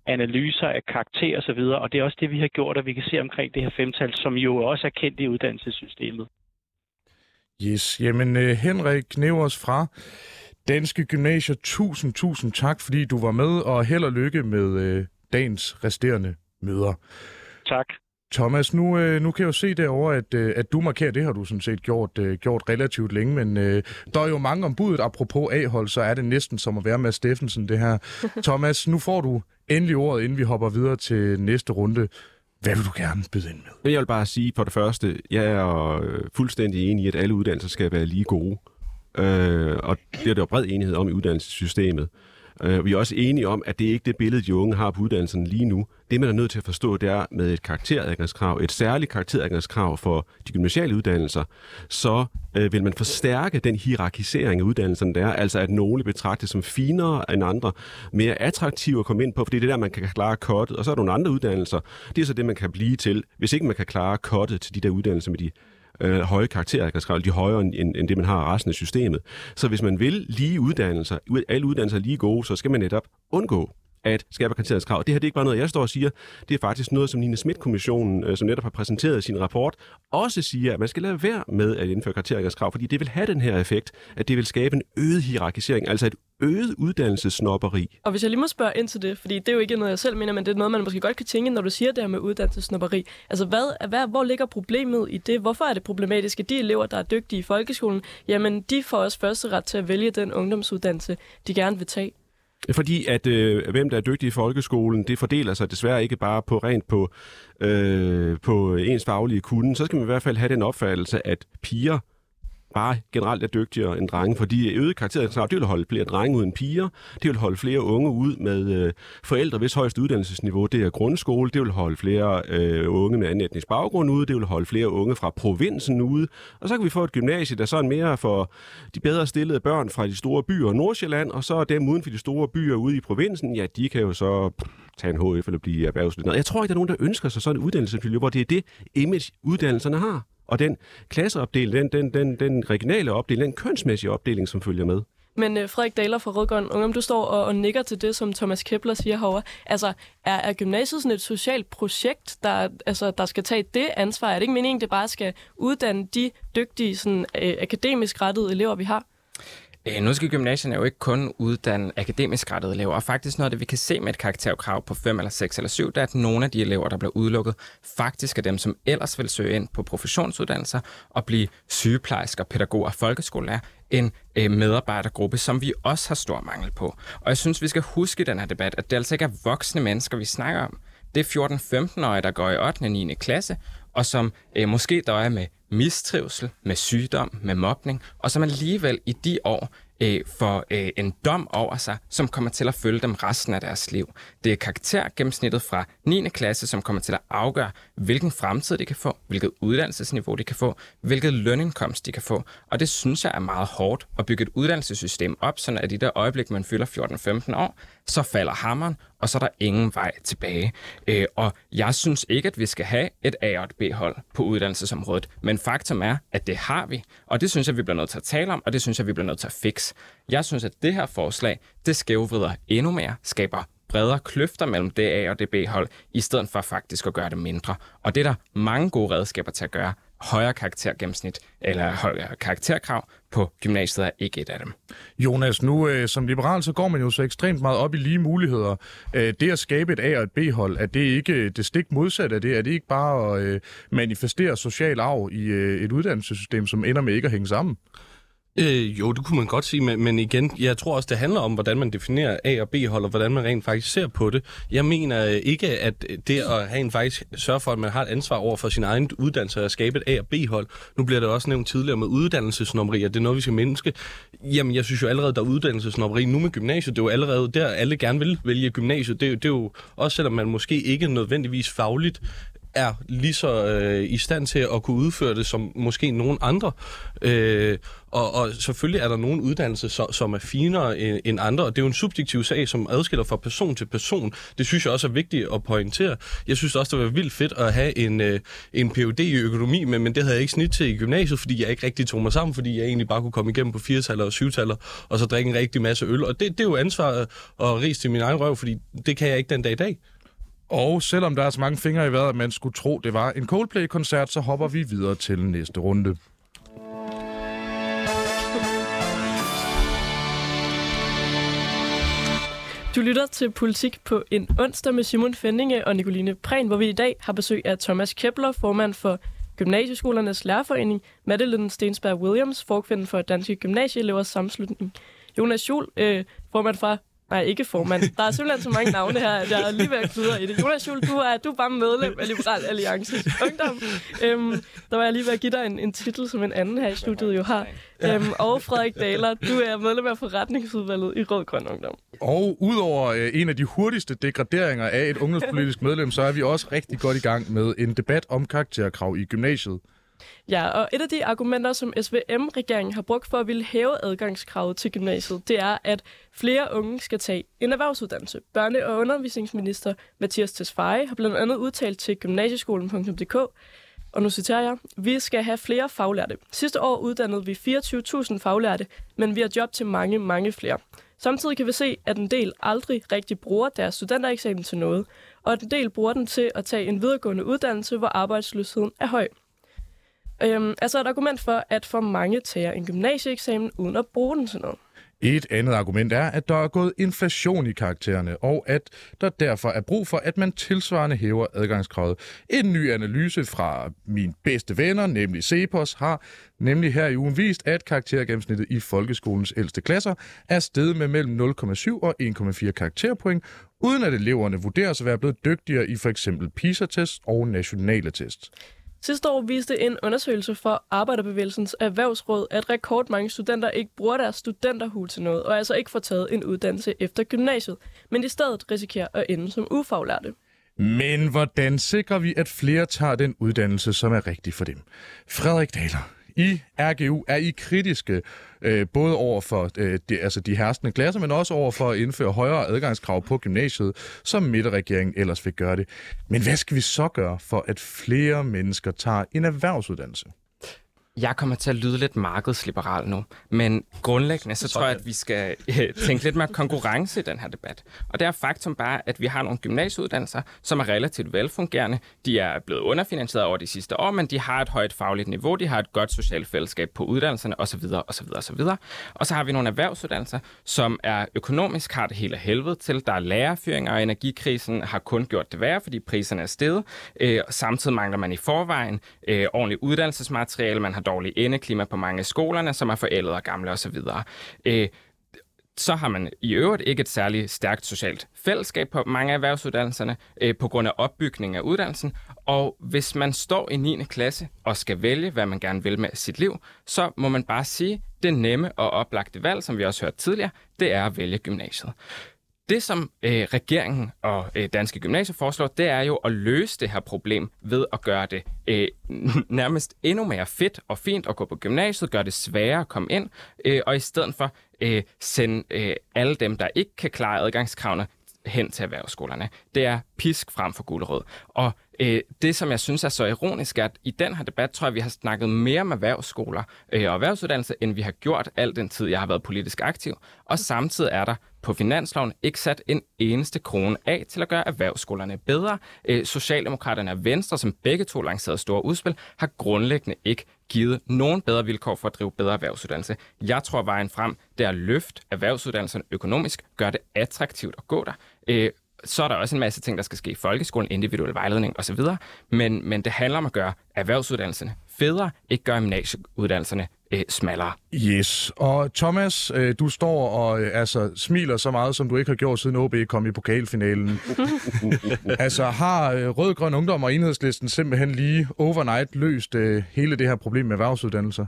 analyser af karakter osv., og, og det er også det, vi har gjort, og vi kan se omkring det her femtal, som jo også er kendt i uddannelsessystemet. Yes, jamen uh, Henrik Knevers fra Danske Gymnasier, tusind, tusind tak, fordi du var med, og held og lykke med uh, dagens resterende møder. Tak. Thomas, nu, øh, nu kan jeg jo se derovre, at, øh, at du markerer, det har du sådan set gjort, øh, gjort relativt længe, men øh, der er jo mange om budet. Apropos A-hold, så er det næsten som at være med Steffensen, det her. Thomas, nu får du endelig ordet, inden vi hopper videre til næste runde. Hvad vil du gerne byde ind med? Jeg vil bare sige for det første, jeg er fuldstændig enig i, at alle uddannelser skal være lige gode. Øh, og det er der bred enighed om i uddannelsessystemet. Øh, vi er også enige om, at det er ikke det billede, de unge har på uddannelsen lige nu. Det, man er nødt til at forstå, det er med et karakteradgangskrav, et særligt karakteradgangskrav for de gymnasiale uddannelser, så øh, vil man forstærke den hierarkisering af uddannelserne, der er, altså at nogle betragtes som finere end andre, mere attraktive at komme ind på, fordi det er der, man kan klare kottet, og så er der nogle andre uddannelser. Det er så det, man kan blive til, hvis ikke man kan klare kottet til de der uddannelser med de øh, høje karakterer, de højere end, end det, man har resten af systemet. Så hvis man vil lige uddannelser, alle uddannelser er lige gode, så skal man netop undgå at skabe karakteringskrav. Det her det er ikke bare noget, jeg står og siger. Det er faktisk noget, som Nina Schmidt-kommissionen, øh, som netop har præsenteret sin rapport, også siger, at man skal lade være med at indføre karakteringskrav, fordi det vil have den her effekt, at det vil skabe en øget hierarkisering, altså et øget uddannelsesnopperi. Og hvis jeg lige må spørge ind til det, fordi det er jo ikke noget, jeg selv mener, men det er noget, man måske godt kan tænke, når du siger det her med uddannelsesnopperi. Altså, hvad, hvad, hvor ligger problemet i det? Hvorfor er det problematisk, at de elever, der er dygtige i folkeskolen, jamen, de får også første ret til at vælge den ungdomsuddannelse, de gerne vil tage? Fordi at øh, hvem der er dygtig i folkeskolen, det fordeler sig desværre ikke bare på rent på, øh, på ens faglige kunde. Så skal man i hvert fald have den opfattelse, at piger bare generelt er dygtigere end drenge, fordi øget karakterkrav, det vil holde flere drenge uden piger, det vil holde flere unge ud med øh, forældre, hvis højeste uddannelsesniveau det er grundskole, det vil holde flere øh, unge med anden etnisk baggrund ude, det vil holde flere unge fra provinsen ude, og så kan vi få et gymnasie, der så er mere for de bedre stillede børn fra de store byer og Nordsjælland, og så dem uden for de store byer ude i provinsen, ja, de kan jo så tage en HF eller blive erhvervsleder. Jeg tror ikke, der er nogen, der ønsker sig sådan en uddannelsesmiljø, hvor det er det image, uddannelserne har. Og den klasseopdeling, den, den, den, den regionale opdeling, den kønsmæssige opdeling, som følger med. Men uh, Frederik Daler fra Rødgrøn Ungdom, du står og, og nikker til det, som Thomas Kepler siger herovre. Altså, er, er gymnasiet sådan et socialt projekt, der, altså, der skal tage det ansvar? Er det ikke meningen, det bare skal uddanne de dygtige, sådan, øh, akademisk rettede elever, vi har? Øh, nu skal gymnasierne jo ikke kun uddanne akademisk rettede elever, og faktisk noget af det, vi kan se med et karakterkrav på 5 eller 6 eller 7, det er, at nogle af de elever, der bliver udelukket, faktisk er dem, som ellers vil søge ind på professionsuddannelser og blive sygeplejersker, pædagoger og folkeskolelærer, en øh, medarbejdergruppe, som vi også har stor mangel på. Og jeg synes, vi skal huske i den her debat, at det altså ikke er voksne mennesker, vi snakker om. Det er 14-15-årige, der går i 8. og 9. klasse, og som øh, måske døjer med mistrivsel, med sygdom, med mobning, og som alligevel i de år øh, får øh, en dom over sig, som kommer til at følge dem resten af deres liv. Det er karaktergennemsnittet fra 9. klasse, som kommer til at afgøre, hvilken fremtid de kan få, hvilket uddannelsesniveau de kan få, hvilket lønindkomst de kan få. Og det synes jeg er meget hårdt at bygge et uddannelsessystem op, sådan at i det øjeblik, man fylder 14-15 år, så falder hammeren, og så er der ingen vej tilbage. Øh, og jeg synes ikke, at vi skal have et A- og et B-hold på uddannelsesområdet, men faktum er, at det har vi, og det synes jeg, vi bliver nødt til at tale om, og det synes jeg, vi bliver nødt til at fikse. Jeg synes, at det her forslag, det skævvrider endnu mere, skaber bredere kløfter mellem det A- og det B-hold, i stedet for faktisk at gøre det mindre. Og det er der mange gode redskaber til at gøre højere karaktergennemsnit eller højere karakterkrav på gymnasiet er ikke et af dem. Jonas, nu øh, som liberal, så går man jo så ekstremt meget op i lige muligheder. Øh, det at skabe et A- og et B-hold, er det ikke det stik modsatte af det? Er det ikke bare at øh, manifestere social arv i øh, et uddannelsessystem, som ender med ikke at hænge sammen? Øh, jo, det kunne man godt sige, men, men igen, jeg tror også, det handler om, hvordan man definerer A- og B-hold, og hvordan man rent faktisk ser på det. Jeg mener øh, ikke, at øh, det at have en faktisk sørge for, at man har et ansvar over for sin egen uddannelse og skabe et A- og B-hold. Nu bliver det også nævnt tidligere med uddannelsesnommeri, at det er noget, vi skal menneske. Jamen, jeg synes jo allerede, der er uddannelsesnommeri nu med gymnasiet. Det er jo allerede der, alle gerne vil vælge gymnasiet. Det, er det er jo også, selvom man måske ikke nødvendigvis fagligt er lige så øh, i stand til at kunne udføre det som måske nogen andre. Øh, og, og selvfølgelig er der nogle uddannelser, som, som er finere end, end andre, og det er jo en subjektiv sag, som adskiller fra person til person. Det synes jeg også er vigtigt at pointere. Jeg synes også, det var vildt fedt at have en, øh, en Ph.D. i økonomi, men, men det havde jeg ikke snit til i gymnasiet, fordi jeg ikke rigtig tog mig sammen, fordi jeg egentlig bare kunne komme igennem på 4 og 7 og så drikke en rigtig masse øl. Og det, det er jo ansvar at rise til min egen røv, fordi det kan jeg ikke den dag i dag. Og selvom der er så mange fingre i vejret, at man skulle tro, det var en Coldplay-koncert, så hopper vi videre til næste runde. Du lytter til Politik på en onsdag med Simon Fendinge og Nicoline Prehn, hvor vi i dag har besøg af Thomas Kepler, formand for Gymnasieskolernes Lærerforening, Madeline Stensberg Williams, forkvinden for Danske Gymnasieelevers Sammenslutning, Jonas Jul, øh, formand for Nej, ikke formand. Der er simpelthen så mange navne her, at jeg er lige ved at kludre i det. Jonas Jul, du er, du er bare medlem af Liberal Alliance Ungdom. Øhm, der var jeg lige ved at give dig en, en titel, som en anden her i studiet jo har. Øhm, og Frederik Daler, du er medlem af forretningsudvalget i Rød Grøn Ungdom. Og udover øh, en af de hurtigste degraderinger af et ungdomspolitisk medlem, så er vi også rigtig godt i gang med en debat om karakterkrav i gymnasiet. Ja, og et af de argumenter, som SVM-regeringen har brugt for at ville hæve adgangskravet til gymnasiet, det er, at flere unge skal tage en erhvervsuddannelse. Børne- og undervisningsminister Mathias Tesfaye har blandt andet udtalt til gymnasieskolen.dk, og nu citerer jeg, vi skal have flere faglærte. Sidste år uddannede vi 24.000 faglærte, men vi har job til mange, mange flere. Samtidig kan vi se, at en del aldrig rigtig bruger deres studentereksamen til noget, og at en del bruger den til at tage en videregående uddannelse, hvor arbejdsløsheden er høj. Øhm, altså et argument for, at for mange tager en gymnasieeksamen uden at bruge den til noget. Et andet argument er, at der er gået inflation i karaktererne, og at der derfor er brug for, at man tilsvarende hæver adgangskravet. En ny analyse fra mine bedste venner, nemlig Cepos, har nemlig her i ugen vist, at karaktergennemsnittet i folkeskolens ældste klasser er steget med mellem 0,7 og 1,4 karakterpoint, uden at eleverne vurderes at være blevet dygtigere i for eksempel PISA-test og nationale test. Sidste år viste en undersøgelse for Arbejderbevægelsens Erhvervsråd, at rekordmange studenter ikke bruger deres studenterhue til noget, og altså ikke får taget en uddannelse efter gymnasiet, men i stedet risikerer at ende som ufaglærte. Men hvordan sikrer vi, at flere tager den uddannelse, som er rigtig for dem? Frederik Daler, i RGU er I kritiske øh, både over for øh, de, altså de herskende klasser, men også over for at indføre højere adgangskrav på gymnasiet, som midterregeringen ellers vil gøre det. Men hvad skal vi så gøre for, at flere mennesker tager en erhvervsuddannelse? Jeg kommer til at lyde lidt markedsliberal nu, men grundlæggende så tror jeg, at vi skal øh, tænke lidt mere konkurrence i den her debat. Og det er faktum bare, at vi har nogle gymnasieuddannelser, som er relativt velfungerende. De er blevet underfinansieret over de sidste år, men de har et højt fagligt niveau, de har et godt socialt fællesskab på uddannelserne osv. osv. osv. Og så har vi nogle erhvervsuddannelser, som er økonomisk har det hele helvede til. Der er lærerfyringer, og energikrisen har kun gjort det værre, fordi priserne er steget. Øh, samtidig mangler man i forvejen øh, ordentligt uddannelsesmateriale, man har dårligt indeklima på mange af skolerne, som er forældet og gamle osv. Øh, så har man i øvrigt ikke et særligt stærkt socialt fællesskab på mange af erhvervsuddannelserne øh, på grund af opbygning af uddannelsen. Og hvis man står i 9. klasse og skal vælge, hvad man gerne vil med sit liv, så må man bare sige, det nemme og oplagte valg, som vi også hørte tidligere, det er at vælge gymnasiet. Det, som øh, regeringen og øh, Danske Gymnasier foreslår, det er jo at løse det her problem ved at gøre det øh, nærmest endnu mere fedt og fint at gå på gymnasiet, gøre det sværere at komme ind, øh, og i stedet for øh, sende øh, alle dem, der ikke kan klare adgangskravene, hen til erhvervsskolerne. Det er pisk frem for gulerød. Og øh, det, som jeg synes er så ironisk, er, at i den her debat, tror jeg, vi har snakket mere om erhvervsskoler øh, og erhvervsuddannelse, end vi har gjort al den tid, jeg har været politisk aktiv. Og samtidig er der på finansloven ikke sat en eneste krone af til at gøre erhvervsskolerne bedre. Øh, Socialdemokraterne og Venstre, som begge to lancerede store udspil, har grundlæggende ikke givet nogen bedre vilkår for at drive bedre erhvervsuddannelse. Jeg tror, vejen frem det er at løfte erhvervsuddannelserne økonomisk, gøre det attraktivt at gå der. Øh, så er der også en masse ting, der skal ske i folkeskolen, individuel vejledning osv., men, men det handler om at gøre erhvervsuddannelserne federe, ikke gøre gymnasieuddannelserne øh, smallere. Yes, og Thomas, øh, du står og øh, altså, smiler så meget, som du ikke har gjort siden OB kom i pokalfinalen. altså har øh, Rød Grøn Ungdom og Enhedslisten simpelthen lige overnight løst øh, hele det her problem med erhvervsuddannelser?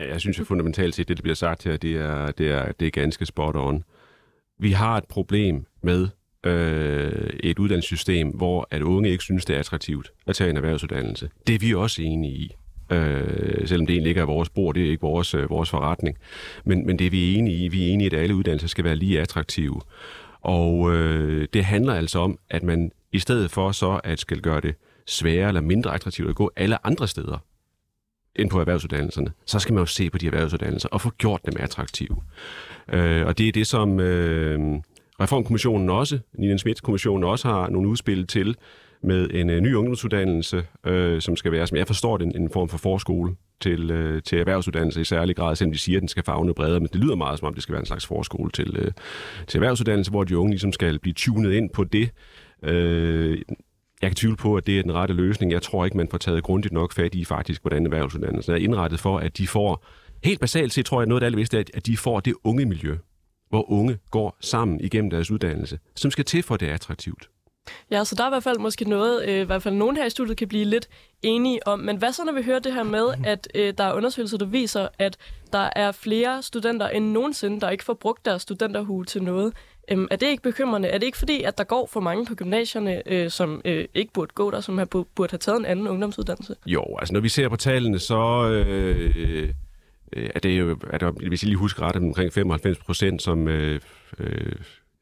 Ja, jeg synes jo fundamentalt set, det, der bliver sagt her, det er, det er, det er ganske spot on. Vi har et problem med øh, et uddannelsessystem, hvor at unge ikke synes, det er attraktivt at tage en erhvervsuddannelse. Det er vi også enige i. Øh, selvom det egentlig ikke er vores bord, det er ikke vores, øh, vores forretning. Men, men det er vi enige i. Vi er enige i, at alle uddannelser skal være lige attraktive. Og øh, det handler altså om, at man i stedet for så at skal gøre det sværere eller mindre attraktivt at gå alle andre steder ind på erhvervsuddannelserne, så skal man jo se på de erhvervsuddannelser og få gjort dem attraktive. Øh, og det er det, som øh, Reformkommissionen også, Nina Schmidt-kommissionen også har nogle udspil til med en øh, ny ungdomsuddannelse, øh, som skal være, som jeg forstår det, en, en form for forskole til, øh, til erhvervsuddannelse i særlig grad, selvom de siger, at den skal fagne bredere, men det lyder meget som om, det skal være en slags forskole til, øh, til erhvervsuddannelse, hvor de unge ligesom skal blive tunet ind på det. Øh, jeg kan tvivle på, at det er den rette løsning. Jeg tror ikke, man får taget grundigt nok fat i faktisk, hvordan erhvervsuddannelsen er indrettet for, at de får, helt basalt set tror jeg, noget af det allervigtigste er, at de får det unge miljø, hvor unge går sammen igennem deres uddannelse, som skal til for, at det er attraktivt. Ja, så der er i hvert fald måske noget, øh, i hvert fald nogen her i studiet kan blive lidt enige om. Men hvad så, når vi hører det her med, at øh, der er undersøgelser, der viser, at der er flere studenter end nogensinde, der ikke får brugt deres studenterhue til noget? Øhm, er det ikke bekymrende? Er det ikke fordi, at der går for mange på gymnasierne, øh, som øh, ikke burde gå der, som har, burde have taget en anden ungdomsuddannelse? Jo, altså når vi ser på tallene, så øh, øh er det jo, er der, hvis jeg lige husker ret, omkring 95 procent, som øh, øh,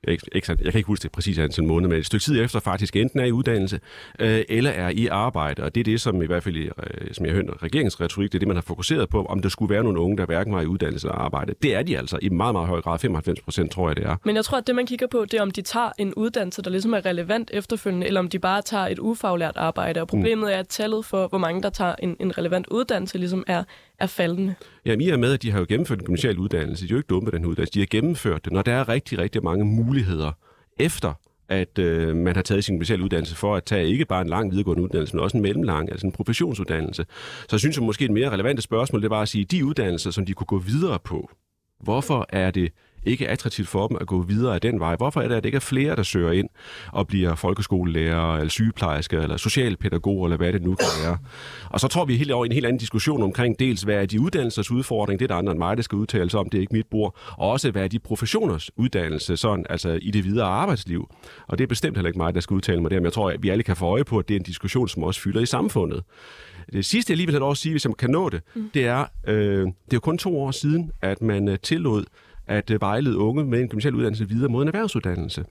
jeg, kan ikke huske det præcis antal måneder, men et stykke tid efter faktisk enten er i uddannelse øh, eller er i arbejde. Og det er det, som i hvert fald, øh, som jeg hører regeringens retorik, det er det, man har fokuseret på, om der skulle være nogle unge, der hverken var i uddannelse eller arbejde. Det er de altså i meget, meget høj grad. 95 procent tror jeg, det er. Men jeg tror, at det, man kigger på, det er, om de tager en uddannelse, der ligesom er relevant efterfølgende, eller om de bare tager et ufaglært arbejde. Og problemet mm. er, at tallet for, hvor mange, der tager en, en relevant uddannelse, ligesom er, er faldende. Ja, i og med, at de har jo gennemført en gymnasial uddannelse, de er jo ikke dumme den uddannelse, de har gennemført det, når der er rigtig, rigtig mange muligheder efter at øh, man har taget sin specielle uddannelse for at tage ikke bare en lang videregående uddannelse, men også en mellemlang, altså en professionsuddannelse. Så jeg synes, at måske et mere relevant spørgsmål, det var at sige, de uddannelser, som de kunne gå videre på, hvorfor er det ikke attraktivt for dem at gå videre af den vej? Hvorfor er det, at det ikke er flere, der søger ind og bliver folkeskolelærer, eller sygeplejersker, eller socialpædagoger, eller hvad det nu kan være? Og så tror vi helt over i en helt anden diskussion omkring dels, hvad er de uddannelsers udfordring, det er der andre end mig, der skal udtale sig om, det er ikke mit bord, og også hvad er de professioners uddannelse, sådan, altså i det videre arbejdsliv. Og det er bestemt heller ikke mig, der skal udtale mig der, men jeg tror, at vi alle kan få øje på, at det er en diskussion, som også fylder i samfundet. Det sidste, jeg lige vil have lov at sige, hvis jeg kan nå det, mm. det er, øh, det er jo kun to år siden, at man øh, tillod at øh, vejlede unge med en gymnasial uddannelse videre mod en erhvervsuddannelse.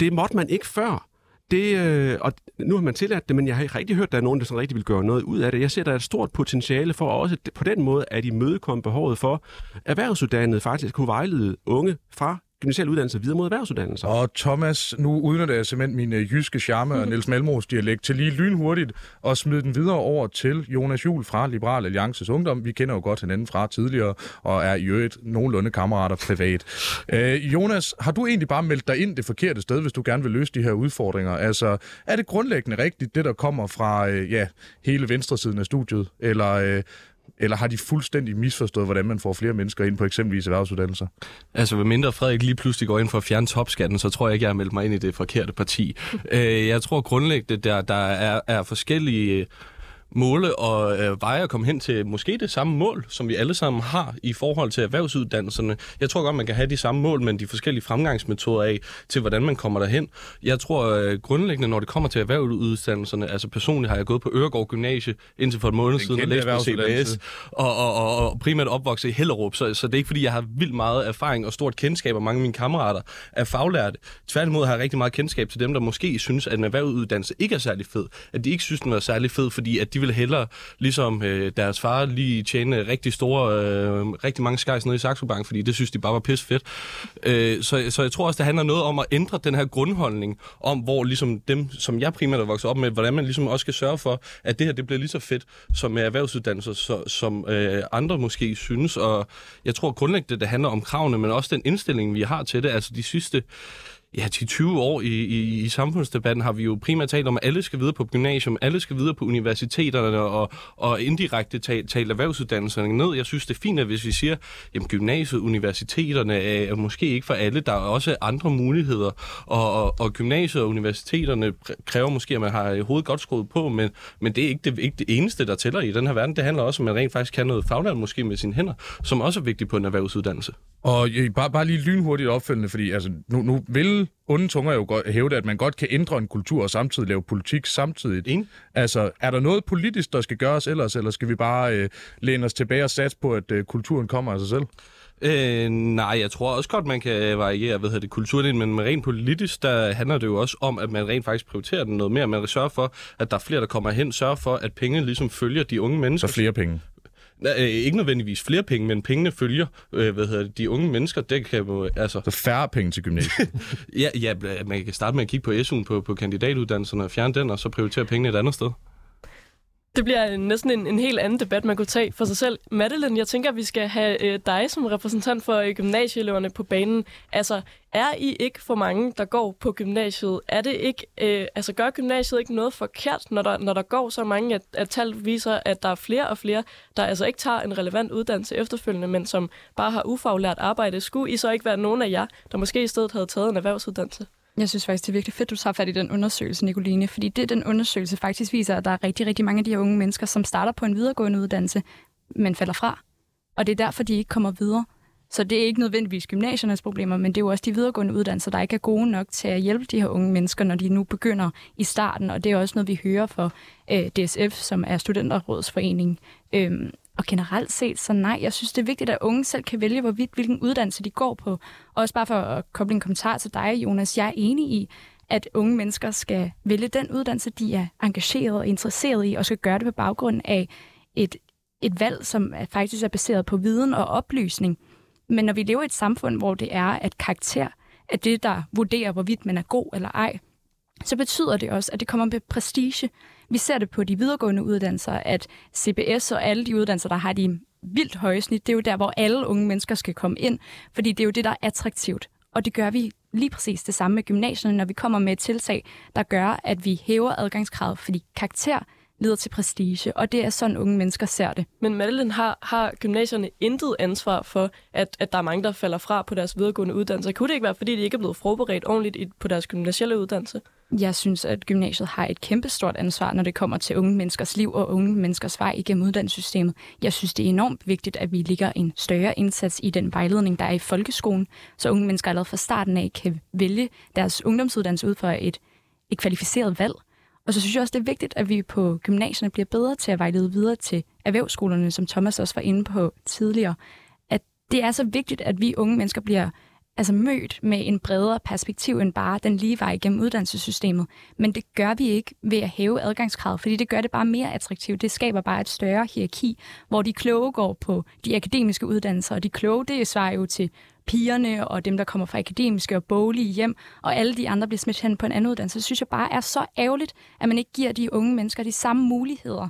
Det måtte man ikke før. Det, øh, og nu har man tilladt det, men jeg har ikke rigtig hørt, at der er nogen, der sådan rigtig vil gøre noget ud af det. Jeg ser, der er et stort potentiale for også på den måde, at imødekomme behovet for erhvervsuddannede faktisk kunne vejlede unge fra gymnasial uddannelse videre mod erhvervsuddannelser. Og Thomas, nu udnytter jeg simpelthen min øh, jyske charme og Niels Malmros dialekt til lige lynhurtigt og smide den videre over til Jonas Jul fra Liberal Alliances Ungdom. Vi kender jo godt hinanden fra tidligere og er i øvrigt nogenlunde kammerater privat. Øh, Jonas, har du egentlig bare meldt dig ind det forkerte sted, hvis du gerne vil løse de her udfordringer? Altså, er det grundlæggende rigtigt, det der kommer fra øh, ja, hele venstresiden af studiet? Eller øh, eller har de fuldstændig misforstået, hvordan man får flere mennesker ind på eksempelvis erhvervsuddannelser? Altså, hvad mindre Frederik lige pludselig går ind for at fjerne topskatten, så tror jeg ikke, jeg har meldt mig ind i det forkerte parti. Øh, jeg tror grundlæggende, der, der er, er forskellige måle og øh, veje at komme hen til måske det samme mål, som vi alle sammen har i forhold til erhvervsuddannelserne. Jeg tror godt, man kan have de samme mål, men de forskellige fremgangsmetoder af til, hvordan man kommer derhen. Jeg tror øh, grundlæggende, når det kommer til erhvervsuddannelserne, altså personligt har jeg gået på Øregård Gymnasie indtil for et måned siden og læst på CBS, og, og, og, og primært opvokset i Hellerup, så, så det er ikke fordi, jeg har vildt meget erfaring og stort kendskab, og mange af mine kammerater er faglærte. Tværtimod har jeg rigtig meget kendskab til dem, der måske synes, at en erhvervsuddannelse ikke er særlig fed. At de ikke synes, den er særlig fed, fordi at de vil hellere, ligesom øh, deres far, lige tjene rigtig store, øh, rigtig mange skejs nede i Saxo Bank, fordi det synes de bare var pisse fedt. Øh, så, så jeg tror også, det handler noget om at ændre den her grundholdning, om hvor ligesom dem, som jeg primært er vokset op med, hvordan man ligesom også skal sørge for, at det her det bliver lige så fedt som med erhvervsuddannelser, så, som øh, andre måske synes. Og jeg tror grundlæggende, det handler om kravene, men også den indstilling, vi har til det. Altså de sidste ja, 10-20 år i, i, i samfundsdebatten har vi jo primært talt om, at alle skal videre på gymnasium, alle skal videre på universiteterne og, og indirekte talt, talt erhvervsuddannelserne ned. Jeg synes, det er fint, at hvis vi siger, at gymnasiet, universiteterne er, er måske ikke for alle, der er også andre muligheder, og, og, og gymnasiet og universiteterne kræver måske, at man har hovedet godt skruet på, men, men det er ikke det, ikke det eneste, der tæller i den her verden. Det handler også om, at man rent faktisk kan noget faglært måske med sine hænder, som også er vigtigt på en erhvervsuddannelse. Og øh, bare, bare lige lynhurtigt opfølgende, fordi altså, nu, nu vil alle onde tunger jo godt hævde, at man godt kan ændre en kultur og samtidig lave politik samtidig. Altså, er der noget politisk, der skal gøres ellers, eller skal vi bare øh, læne os tilbage og satse på, at øh, kulturen kommer af sig selv? Øh, nej, jeg tror også godt, man kan variere hvad hedder det, kulturen, men rent politisk, der handler det jo også om, at man rent faktisk prioriterer den noget mere. Man sørger for, at der er flere, der kommer hen, sørger for, at pengene ligesom følger de unge mennesker. Så flere penge. Øh, ikke nødvendigvis flere penge, men pengene følger øh, hvad hedder det, de unge mennesker. Det kan jo, altså, Så færre penge til gymnasiet. ja, ja, man kan starte med at kigge på SU'en på, på kandidatuddannelserne og fjerne den, og så prioritere pengene et andet sted. Det bliver næsten en, en helt anden debat, man kunne tage for sig selv. Madeline, jeg tænker, at vi skal have øh, dig som repræsentant for øh, gymnasieeleverne på banen. Altså, er I ikke for mange, der går på gymnasiet? Er det ikke, øh, altså, gør gymnasiet ikke noget forkert, når der, når der går så mange, at, at tal viser, at der er flere og flere, der altså ikke tager en relevant uddannelse efterfølgende, men som bare har ufaglært arbejde? Skulle I så ikke være nogen af jer, der måske i stedet havde taget en erhvervsuddannelse? Jeg synes faktisk, det er virkelig fedt, du tager fat i den undersøgelse, Nicoline, fordi det, den undersøgelse faktisk viser, at der er rigtig, rigtig mange af de her unge mennesker, som starter på en videregående uddannelse, men falder fra. Og det er derfor, de ikke kommer videre. Så det er ikke nødvendigvis gymnasiernes problemer, men det er jo også de videregående uddannelser, der ikke er gode nok til at hjælpe de her unge mennesker, når de nu begynder i starten. Og det er også noget, vi hører for øh, DSF, som er Studenterrådsforeningen. Øhm, og generelt set, så nej, jeg synes, det er vigtigt, at unge selv kan vælge, hvorvidt, hvilken uddannelse de går på. Også bare for at koble en kommentar til dig, Jonas. Jeg er enig i, at unge mennesker skal vælge den uddannelse, de er engageret og interesseret i, og skal gøre det på baggrund af et, et valg, som er, faktisk er baseret på viden og oplysning. Men når vi lever i et samfund, hvor det er, at karakter er det, der vurderer, hvorvidt man er god eller ej, så betyder det også, at det kommer med prestige. Vi ser det på de videregående uddannelser, at CBS og alle de uddannelser, der har de vildt høje snit, det er jo der, hvor alle unge mennesker skal komme ind, fordi det er jo det, der er attraktivt. Og det gør vi lige præcis det samme med gymnasierne, når vi kommer med et tiltag, der gør, at vi hæver adgangskravet, fordi karakter leder til prestige, og det er sådan, unge mennesker ser det. Men Madeline, har, har gymnasierne intet ansvar for, at, at der er mange, der falder fra på deres videregående uddannelse? Kunne det ikke være, fordi de ikke er blevet forberedt ordentligt på deres gymnasielle uddannelse? Jeg synes, at gymnasiet har et kæmpestort ansvar, når det kommer til unge menneskers liv og unge menneskers vej igennem uddannelsessystemet. Jeg synes, det er enormt vigtigt, at vi ligger en større indsats i den vejledning, der er i folkeskolen, så unge mennesker allerede fra starten af kan vælge deres ungdomsuddannelse ud fra et, et kvalificeret valg. Og så synes jeg også, det er vigtigt, at vi på gymnasierne bliver bedre til at vejlede videre til erhvervsskolerne, som Thomas også var inde på tidligere. At det er så vigtigt, at vi unge mennesker bliver altså mødt med en bredere perspektiv end bare den lige vej igennem uddannelsessystemet. Men det gør vi ikke ved at hæve adgangskravet, fordi det gør det bare mere attraktivt. Det skaber bare et større hierarki, hvor de kloge går på de akademiske uddannelser, og de kloge, det svarer jo til pigerne og dem, der kommer fra akademiske og boglige hjem, og alle de andre bliver smidt hen på en anden uddannelse. Så synes jeg bare er så ærgerligt, at man ikke giver de unge mennesker de samme muligheder.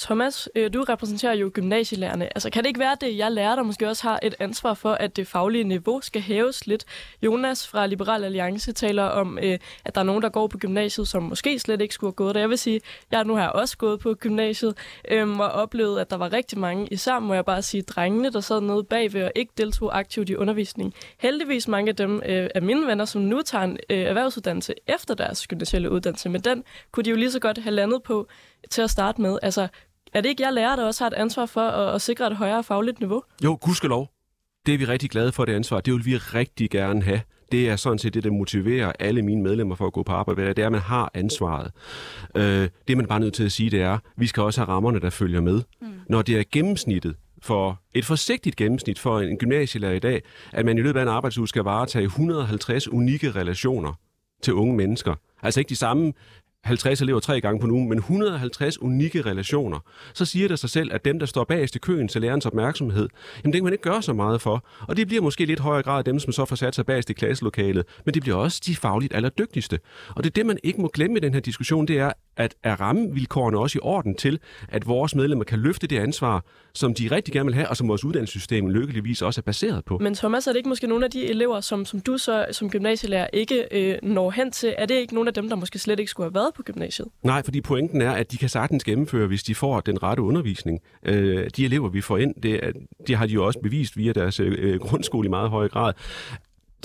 Thomas, øh, du repræsenterer jo gymnasielærerne. Altså, kan det ikke være, det jeg lærer, der måske også har et ansvar for, at det faglige niveau skal hæves lidt? Jonas fra Liberal Alliance taler om, øh, at der er nogen, der går på gymnasiet, som måske slet ikke skulle have gået der. Jeg vil sige, jeg nu har også gået på gymnasiet øh, og oplevet, at der var rigtig mange, især må jeg bare sige, drengene, der sad nede bagved og ikke deltog aktivt i undervisningen. Heldigvis mange af dem øh, er mine venner, som nu tager en øh, erhvervsuddannelse efter deres gymnasielle uddannelse, men den kunne de jo lige så godt have landet på til at starte med. Altså, er det ikke jeg lærer, der også har et ansvar for at, at sikre et højere fagligt niveau? Jo, gudskelov. Det er vi rigtig glade for, det ansvar. Det vil vi rigtig gerne have. Det er sådan set det, der motiverer alle mine medlemmer for at gå på arbejde. Det er, at man har ansvaret. Øh, det, man bare nødt til at sige, det er, at vi skal også have rammerne, der følger med. Mm. Når det er gennemsnittet for et forsigtigt gennemsnit for en gymnasielærer i dag, at man i løbet af en arbejdsuge skal varetage 150 unikke relationer til unge mennesker. Altså ikke de samme 50 elever tre gange på nu, men 150 unikke relationer, så siger det sig selv, at dem, der står bagest i køen til lærernes opmærksomhed, jamen det kan man ikke gøre så meget for. Og det bliver måske lidt højere grad dem, som så får sat sig bagest i klasselokalet, men det bliver også de fagligt allerdygtigste. Og det er det, man ikke må glemme i den her diskussion, det er, at er rammevilkårene også i orden til, at vores medlemmer kan løfte det ansvar, som de rigtig gerne vil have, og som vores uddannelsessystem lykkeligvis også er baseret på. Men Thomas, er det ikke måske nogle af de elever, som, som du så som gymnasielærer ikke øh, når hen til? Er det ikke nogle af dem, der måske slet ikke skulle have været på gymnasiet? Nej, fordi pointen er, at de kan sagtens gennemføre, hvis de får den rette undervisning. Øh, de elever, vi får ind, det, det har de jo også bevist via deres øh, grundskole i meget høj grad.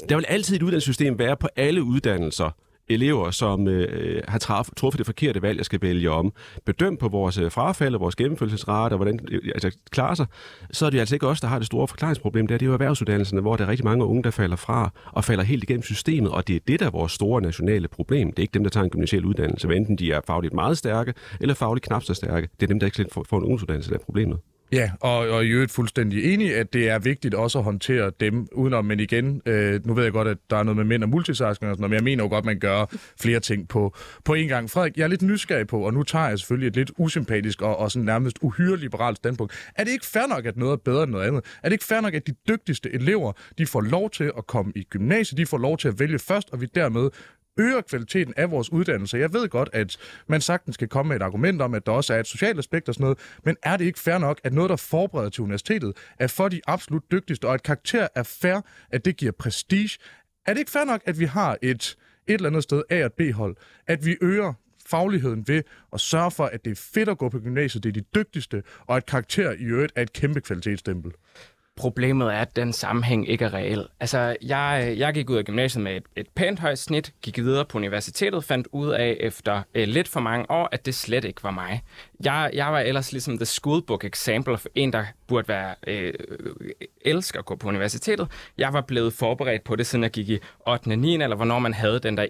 Der vil altid et uddannelsessystem være på alle uddannelser elever, som øh, har traf, truffet det forkerte valg, jeg skal vælge om, bedømt på vores øh, frafald og vores gennemførelsesrate og hvordan øh, altså, klarer sig, så er det altså ikke os, der har det store forklaringsproblem. Det er, det er jo erhvervsuddannelserne, hvor der er rigtig mange unge, der falder fra og falder helt igennem systemet, og det er det, der er vores store nationale problem. Det er ikke dem, der tager en gymnasial uddannelse, hvad enten de er fagligt meget stærke eller fagligt knap så stærke. Det er dem, der ikke får en ungdomsuddannelse, der er problemet. Ja, og, og i øvrigt fuldstændig enig, at det er vigtigt også at håndtere dem udenom. Men igen, øh, nu ved jeg godt, at der er noget med mænd og multitasking og sådan noget, men jeg mener jo godt, at man gør flere ting på, på én gang. Frederik, jeg er lidt nysgerrig på, og nu tager jeg selvfølgelig et lidt usympatisk og, og sådan nærmest uhyre liberalt standpunkt. Er det ikke fair nok, at noget er bedre end noget andet? Er det ikke fair nok, at de dygtigste elever, de får lov til at komme i gymnasiet, de får lov til at vælge først, og vi dermed øger kvaliteten af vores uddannelse. Jeg ved godt, at man sagtens skal komme med et argument om, at der også er et socialt aspekt og sådan noget, men er det ikke fair nok, at noget, der forbereder til universitetet, er for de absolut dygtigste, og at karakter er fair, at det giver prestige? Er det ikke fair nok, at vi har et, et eller andet sted A- og B-hold, at vi øger fagligheden ved at sørge for, at det er fedt at gå på gymnasiet, det er de dygtigste, og at karakter i øvrigt er et kæmpe kvalitetsstempel? Problemet er, at den sammenhæng ikke er reel. Altså, jeg, jeg gik ud af gymnasiet med et, et pænt højt snit, gik videre på universitetet, fandt ud af efter øh, lidt for mange år, at det slet ikke var mig. Jeg, jeg var ellers ligesom the schoolbook example for en, der burde være øh, elsker at gå på universitetet. Jeg var blevet forberedt på det, siden jeg gik i 8. og 9. eller hvornår man havde den der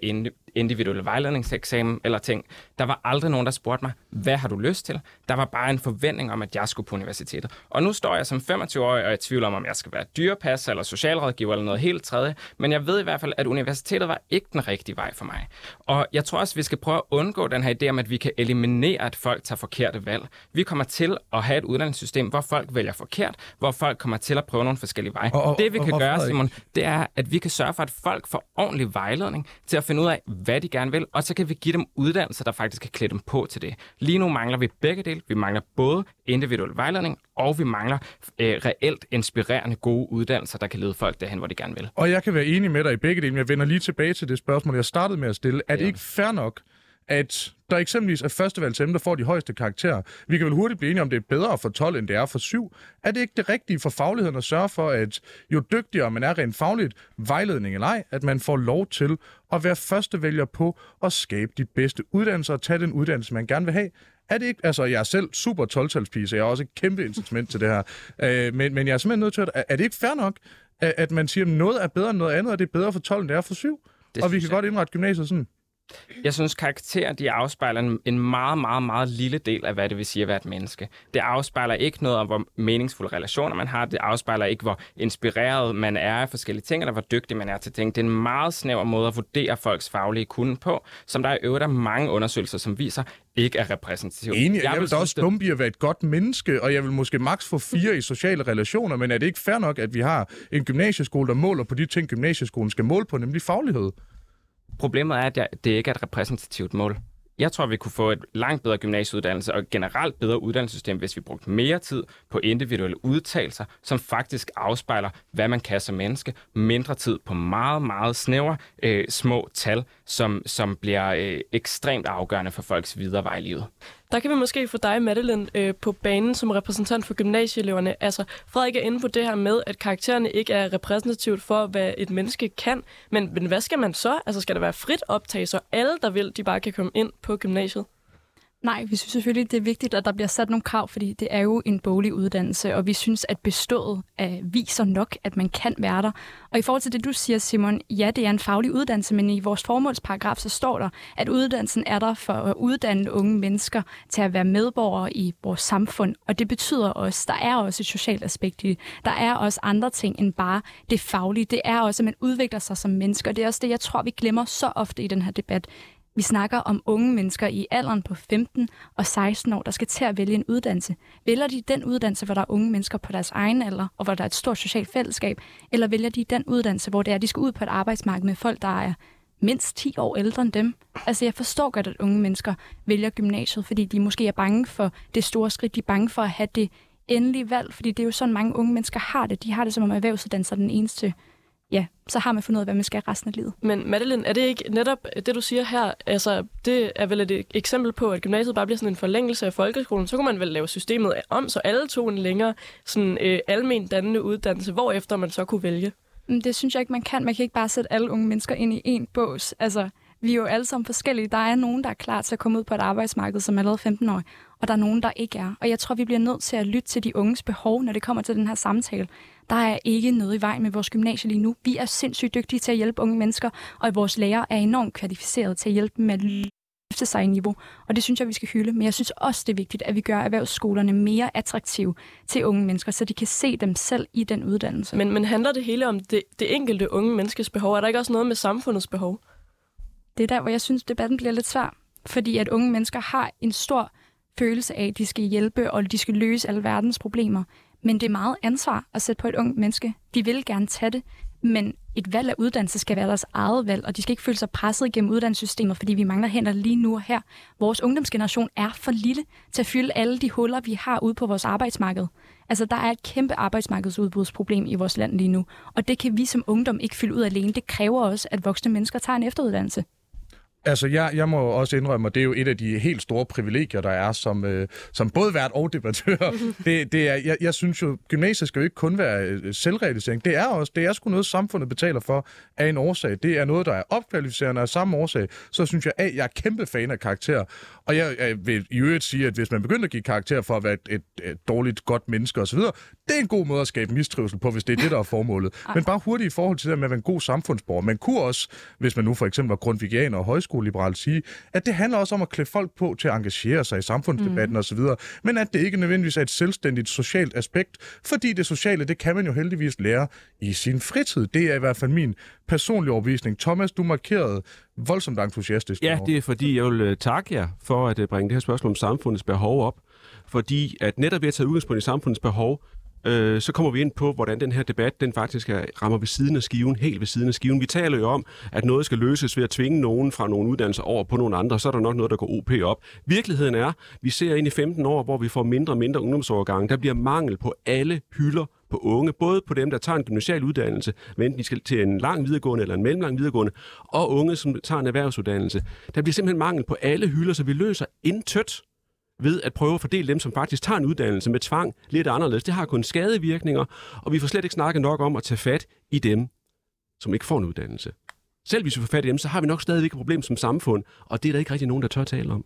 individuelle vejledningseksamen eller ting. Der var aldrig nogen, der spurgte mig, hvad har du lyst til? Der var bare en forventning om, at jeg skulle på universitetet. Og nu står jeg som 25-årig og er i tvivl om, om jeg skal være dyrepas eller socialrådgiver eller noget helt tredje. Men jeg ved i hvert fald, at universitetet var ikke den rigtige vej for mig. Og jeg tror også, at vi skal prøve at undgå den her idé om, at vi kan eliminere, at folk tager forkerte valg. Vi kommer til at have et uddannelsessystem, hvor folk vælger forkert, hvor folk kommer til at prøve nogle forskellige veje. Og, og, det vi kan og, og, gøre, Simon, det er, at vi kan sørge for, at folk får ordentlig vejledning til at finde ud af, hvad de gerne vil, og så kan vi give dem uddannelser, der faktisk kan klæde dem på til det. Lige nu mangler vi begge dele. Vi mangler både individuel vejledning, og vi mangler øh, reelt inspirerende gode uddannelser, der kan lede folk derhen, hvor de gerne vil. Og jeg kan være enig med dig i begge dele, men jeg vender lige tilbage til det spørgsmål, jeg startede med at stille. Er det ikke fair nok, at der eksempelvis er førstevalgsemne, der får de højeste karakterer. Vi kan vel hurtigt blive enige om, det er bedre for 12, end det er for 7. Er det ikke det rigtige for fagligheden at sørge for, at jo dygtigere man er rent fagligt, vejledning eller ej, at man får lov til at være førstevælger på at skabe de bedste uddannelser og tage den uddannelse, man gerne vil have? Er det ikke, altså jeg er selv super 12 så jeg har også et kæmpe incitament til det her, øh, men, men jeg er simpelthen nødt til at, er det ikke fair nok, at, at man siger, at noget er bedre end noget andet, og det er bedre for 12, end det er for 7? Det og vi kan jeg. godt indrette gymnasiet sådan. Jeg synes, karakterer de afspejler en meget, meget, meget lille del af, hvad det vil sige at være et menneske. Det afspejler ikke noget om, hvor meningsfulde relationer man har. Det afspejler ikke, hvor inspireret man er af forskellige ting, eller hvor dygtig man er til ting. Det er en meget snæver måde at vurdere folks faglige kunde på, som der er øvrigt er mange undersøgelser, som viser, ikke er repræsentativt. Enig, jeg, jeg vil da også dumme at være et godt menneske, og jeg vil måske maks få fire i sociale relationer, men er det ikke fair nok, at vi har en gymnasieskole, der måler på de ting, gymnasieskolen skal måle på, nemlig faglighed? Problemet er, at det ikke er et repræsentativt mål. Jeg tror, vi kunne få et langt bedre gymnasieuddannelse og generelt bedre uddannelsessystem, hvis vi brugte mere tid på individuelle udtalelser, som faktisk afspejler, hvad man kan som menneske. Mindre tid på meget, meget snævre øh, små tal, som, som bliver øh, ekstremt afgørende for folks videre vej i livet. Der kan vi måske få dig, Madeline, øh, på banen som repræsentant for gymnasieeleverne. Altså, Frederik er inde på det her med, at karaktererne ikke er repræsentativt for, hvad et menneske kan. Men, men hvad skal man så? Altså, skal der være frit optag, så alle, der vil, de bare kan komme ind på gymnasiet? Nej, vi synes selvfølgelig, det er vigtigt, at der bliver sat nogle krav, fordi det er jo en boglig uddannelse, og vi synes, at bestået uh, viser nok, at man kan være der. Og i forhold til det, du siger, Simon, ja, det er en faglig uddannelse, men i vores formålsparagraf, så står der, at uddannelsen er der for at uddanne unge mennesker til at være medborgere i vores samfund, og det betyder også, der er også et socialt aspekt i det. Der er også andre ting end bare det faglige. Det er også, at man udvikler sig som mennesker. Det er også det, jeg tror, vi glemmer så ofte i den her debat. Vi snakker om unge mennesker i alderen på 15 og 16 år, der skal til at vælge en uddannelse. Vælger de den uddannelse, hvor der er unge mennesker på deres egen alder, og hvor der er et stort socialt fællesskab, eller vælger de den uddannelse, hvor det er, at de skal ud på et arbejdsmarked med folk, der er mindst 10 år ældre end dem. Altså, jeg forstår godt, at unge mennesker vælger gymnasiet, fordi de måske er bange for det store skridt. De er bange for at have det endelige valg, fordi det er jo sådan, mange unge mennesker har det. De har det som om erhvervsuddannelse er den eneste så har man fundet ud af, hvad man skal resten af livet. Men Madeline, er det ikke netop det, du siger her? Altså, det er vel et eksempel på, at gymnasiet bare bliver sådan en forlængelse af folkeskolen. Så kunne man vel lave systemet om, så alle tog en længere sådan, øh, almen dannende uddannelse, hvorefter man så kunne vælge. Det synes jeg ikke, man kan. Man kan ikke bare sætte alle unge mennesker ind i en bås. Altså, vi er jo alle sammen forskellige. Der er nogen, der er klar til at komme ud på et arbejdsmarked som allerede 15 år, og der er nogen, der ikke er. Og jeg tror, vi bliver nødt til at lytte til de unges behov, når det kommer til den her samtale. Der er ikke noget i vejen med vores gymnasie lige nu. Vi er sindssygt dygtige til at hjælpe unge mennesker, og vores lærere er enormt kvalificerede til at hjælpe dem med at løfte sig i niveau. Og det synes jeg, vi skal hylde. Men jeg synes også, det er vigtigt, at vi gør erhvervsskolerne mere attraktive til unge mennesker, så de kan se dem selv i den uddannelse. Men, men handler det hele om det, det enkelte unge menneskes behov? Er der ikke også noget med samfundets behov? Det er der, hvor jeg synes, debatten bliver lidt svær. Fordi at unge mennesker har en stor følelse af, at de skal hjælpe, og de skal løse alle verdens problemer. Men det er meget ansvar at sætte på et ungt menneske. De vil gerne tage det, men et valg af uddannelse skal være deres eget valg, og de skal ikke føle sig presset igennem uddannelsessystemet, fordi vi mangler hænder lige nu og her. Vores ungdomsgeneration er for lille til at fylde alle de huller, vi har ude på vores arbejdsmarked. Altså, der er et kæmpe arbejdsmarkedsudbudsproblem i vores land lige nu, og det kan vi som ungdom ikke fylde ud alene. Det kræver også, at voksne mennesker tager en efteruddannelse. Altså, jeg, jeg må også indrømme, at det er jo et af de helt store privilegier, der er som, øh, som både vært og debattør. det, det er, jeg, jeg synes jo, gymnasiet skal jo ikke kun være øh, selvrealisering. Det er også, det er sgu noget, samfundet betaler for af en årsag. Det er noget, der er opkvalificerende af samme årsag. Så synes jeg, at jeg er kæmpe fan af karakter. Og jeg, jeg vil i øvrigt sige, at hvis man begynder at give karakter for at være et, et, et dårligt, godt menneske osv., det er en god måde at skabe mistrivsel på, hvis det er det, der er formålet. Men bare hurtigt i forhold til det med at være en god samfundsborger. Man kunne også, hvis man nu for eksempel var grundvigianer og højskoleliberal, sige, at det handler også om at klæde folk på til at engagere sig i samfundsdebatten mm. osv., men at det ikke nødvendigvis er et selvstændigt socialt aspekt, fordi det sociale, det kan man jo heldigvis lære i sin fritid. Det er i hvert fald min personlige overbevisning. Thomas, du markerede voldsomt entusiastisk. Ja, det er fordi, jeg vil øh, takke jer for at øh, bringe det her spørgsmål om samfundets behov op. Fordi at netop ved at tage udgangspunkt i samfundets behov, øh, så kommer vi ind på, hvordan den her debat den faktisk er, rammer ved siden af skiven, helt ved siden af skiven. Vi taler jo om, at noget skal løses ved at tvinge nogen fra nogle uddannelser over på nogle andre, så er der nok noget, der går OP op. Virkeligheden er, vi ser ind i 15 år, hvor vi får mindre og mindre ungdomsovergange. Der bliver mangel på alle hylder på unge, både på dem, der tager en gymnasial uddannelse, enten de skal til en lang videregående eller en mellemlang videregående, og unge, som tager en erhvervsuddannelse. Der bliver simpelthen mangel på alle hylder, så vi løser intet ved at prøve at fordele dem, som faktisk tager en uddannelse med tvang lidt anderledes. Det har kun skadevirkninger, og vi får slet ikke snakket nok om at tage fat i dem, som ikke får en uddannelse. Selv hvis vi får fat i dem, så har vi nok stadigvæk et problem som samfund, og det er der ikke rigtig nogen, der tør tale om.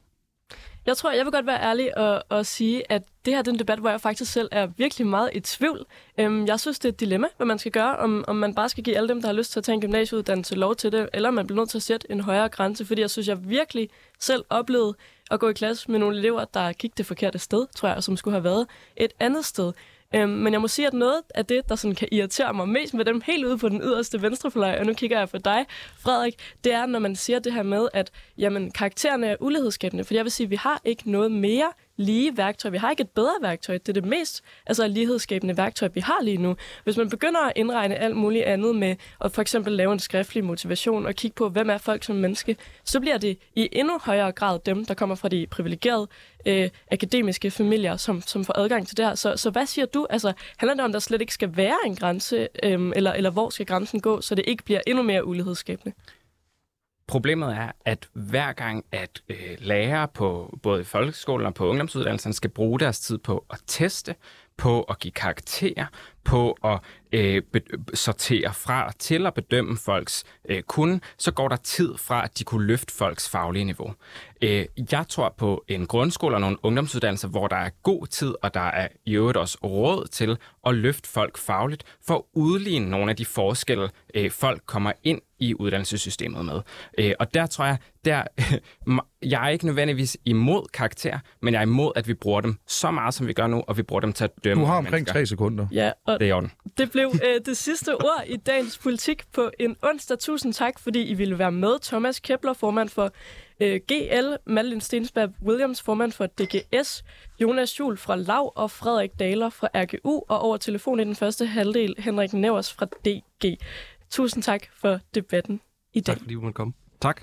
Jeg tror, jeg vil godt være ærlig og, og sige, at det her er en debat, hvor jeg faktisk selv er virkelig meget i tvivl. Øhm, jeg synes, det er et dilemma, hvad man skal gøre, om, om man bare skal give alle dem, der har lyst til at tage en gymnasieuddannelse, lov til det, eller man bliver nødt til at sætte en højere grænse, fordi jeg synes, jeg virkelig selv oplevede at gå i klasse med nogle elever, der gik det forkerte sted, tror jeg, som skulle have været et andet sted. Øhm, men jeg må sige, at noget af det, der sådan kan irritere mig mest med dem helt ude på den yderste venstrefløj, og nu kigger jeg på dig, Frederik, det er, når man siger det her med, at jamen, karaktererne er ulighedsskabende. For jeg vil sige, at vi har ikke noget mere lige værktøj. Vi har ikke et bedre værktøj. Det er det mest altså, lighedsskabende værktøj, vi har lige nu. Hvis man begynder at indregne alt muligt andet med at for eksempel lave en skriftlig motivation og kigge på, hvem er folk som menneske, så bliver det i endnu højere grad dem, der kommer fra de privilegerede øh, akademiske familier, som, som får adgang til det her. Så, så hvad siger du? Altså, handler det om, at der slet ikke skal være en grænse, øh, eller, eller hvor skal grænsen gå, så det ikke bliver endnu mere ulighedsskabende? Problemet er, at hver gang, at øh, lærere på både i folkeskolen og på ungdomsuddannelserne skal bruge deres tid på at teste, på at give karakterer, på at øh, sortere fra til at bedømme folks øh, kunde, så går der tid fra, at de kunne løfte folks faglige niveau. Øh, jeg tror på en grundskole og nogle ungdomsuddannelser, hvor der er god tid, og der er i øvrigt også råd til at løfte folk fagligt, for at udligne nogle af de forskelle, øh, folk kommer ind i uddannelsessystemet med. Øh, og der tror jeg, der, jeg er ikke nødvendigvis imod karakter, men jeg er imod, at vi bruger dem så meget, som vi gør nu, og vi bruger dem til at dømme Du har omkring mennesker. tre sekunder. Ja, og Det er orden. det blev øh, det sidste ord i dagens politik på en onsdag. Tusind tak, fordi I ville være med. Thomas Kepler, formand for øh, GL, Madeline Stensberg Williams, formand for DGS, Jonas Jul fra Lav og Frederik Daler fra RGU, og over telefon i den første halvdel Henrik Nævers fra DG. Tusind tak for debatten i dag. Tak fordi du måtte komme. Tak.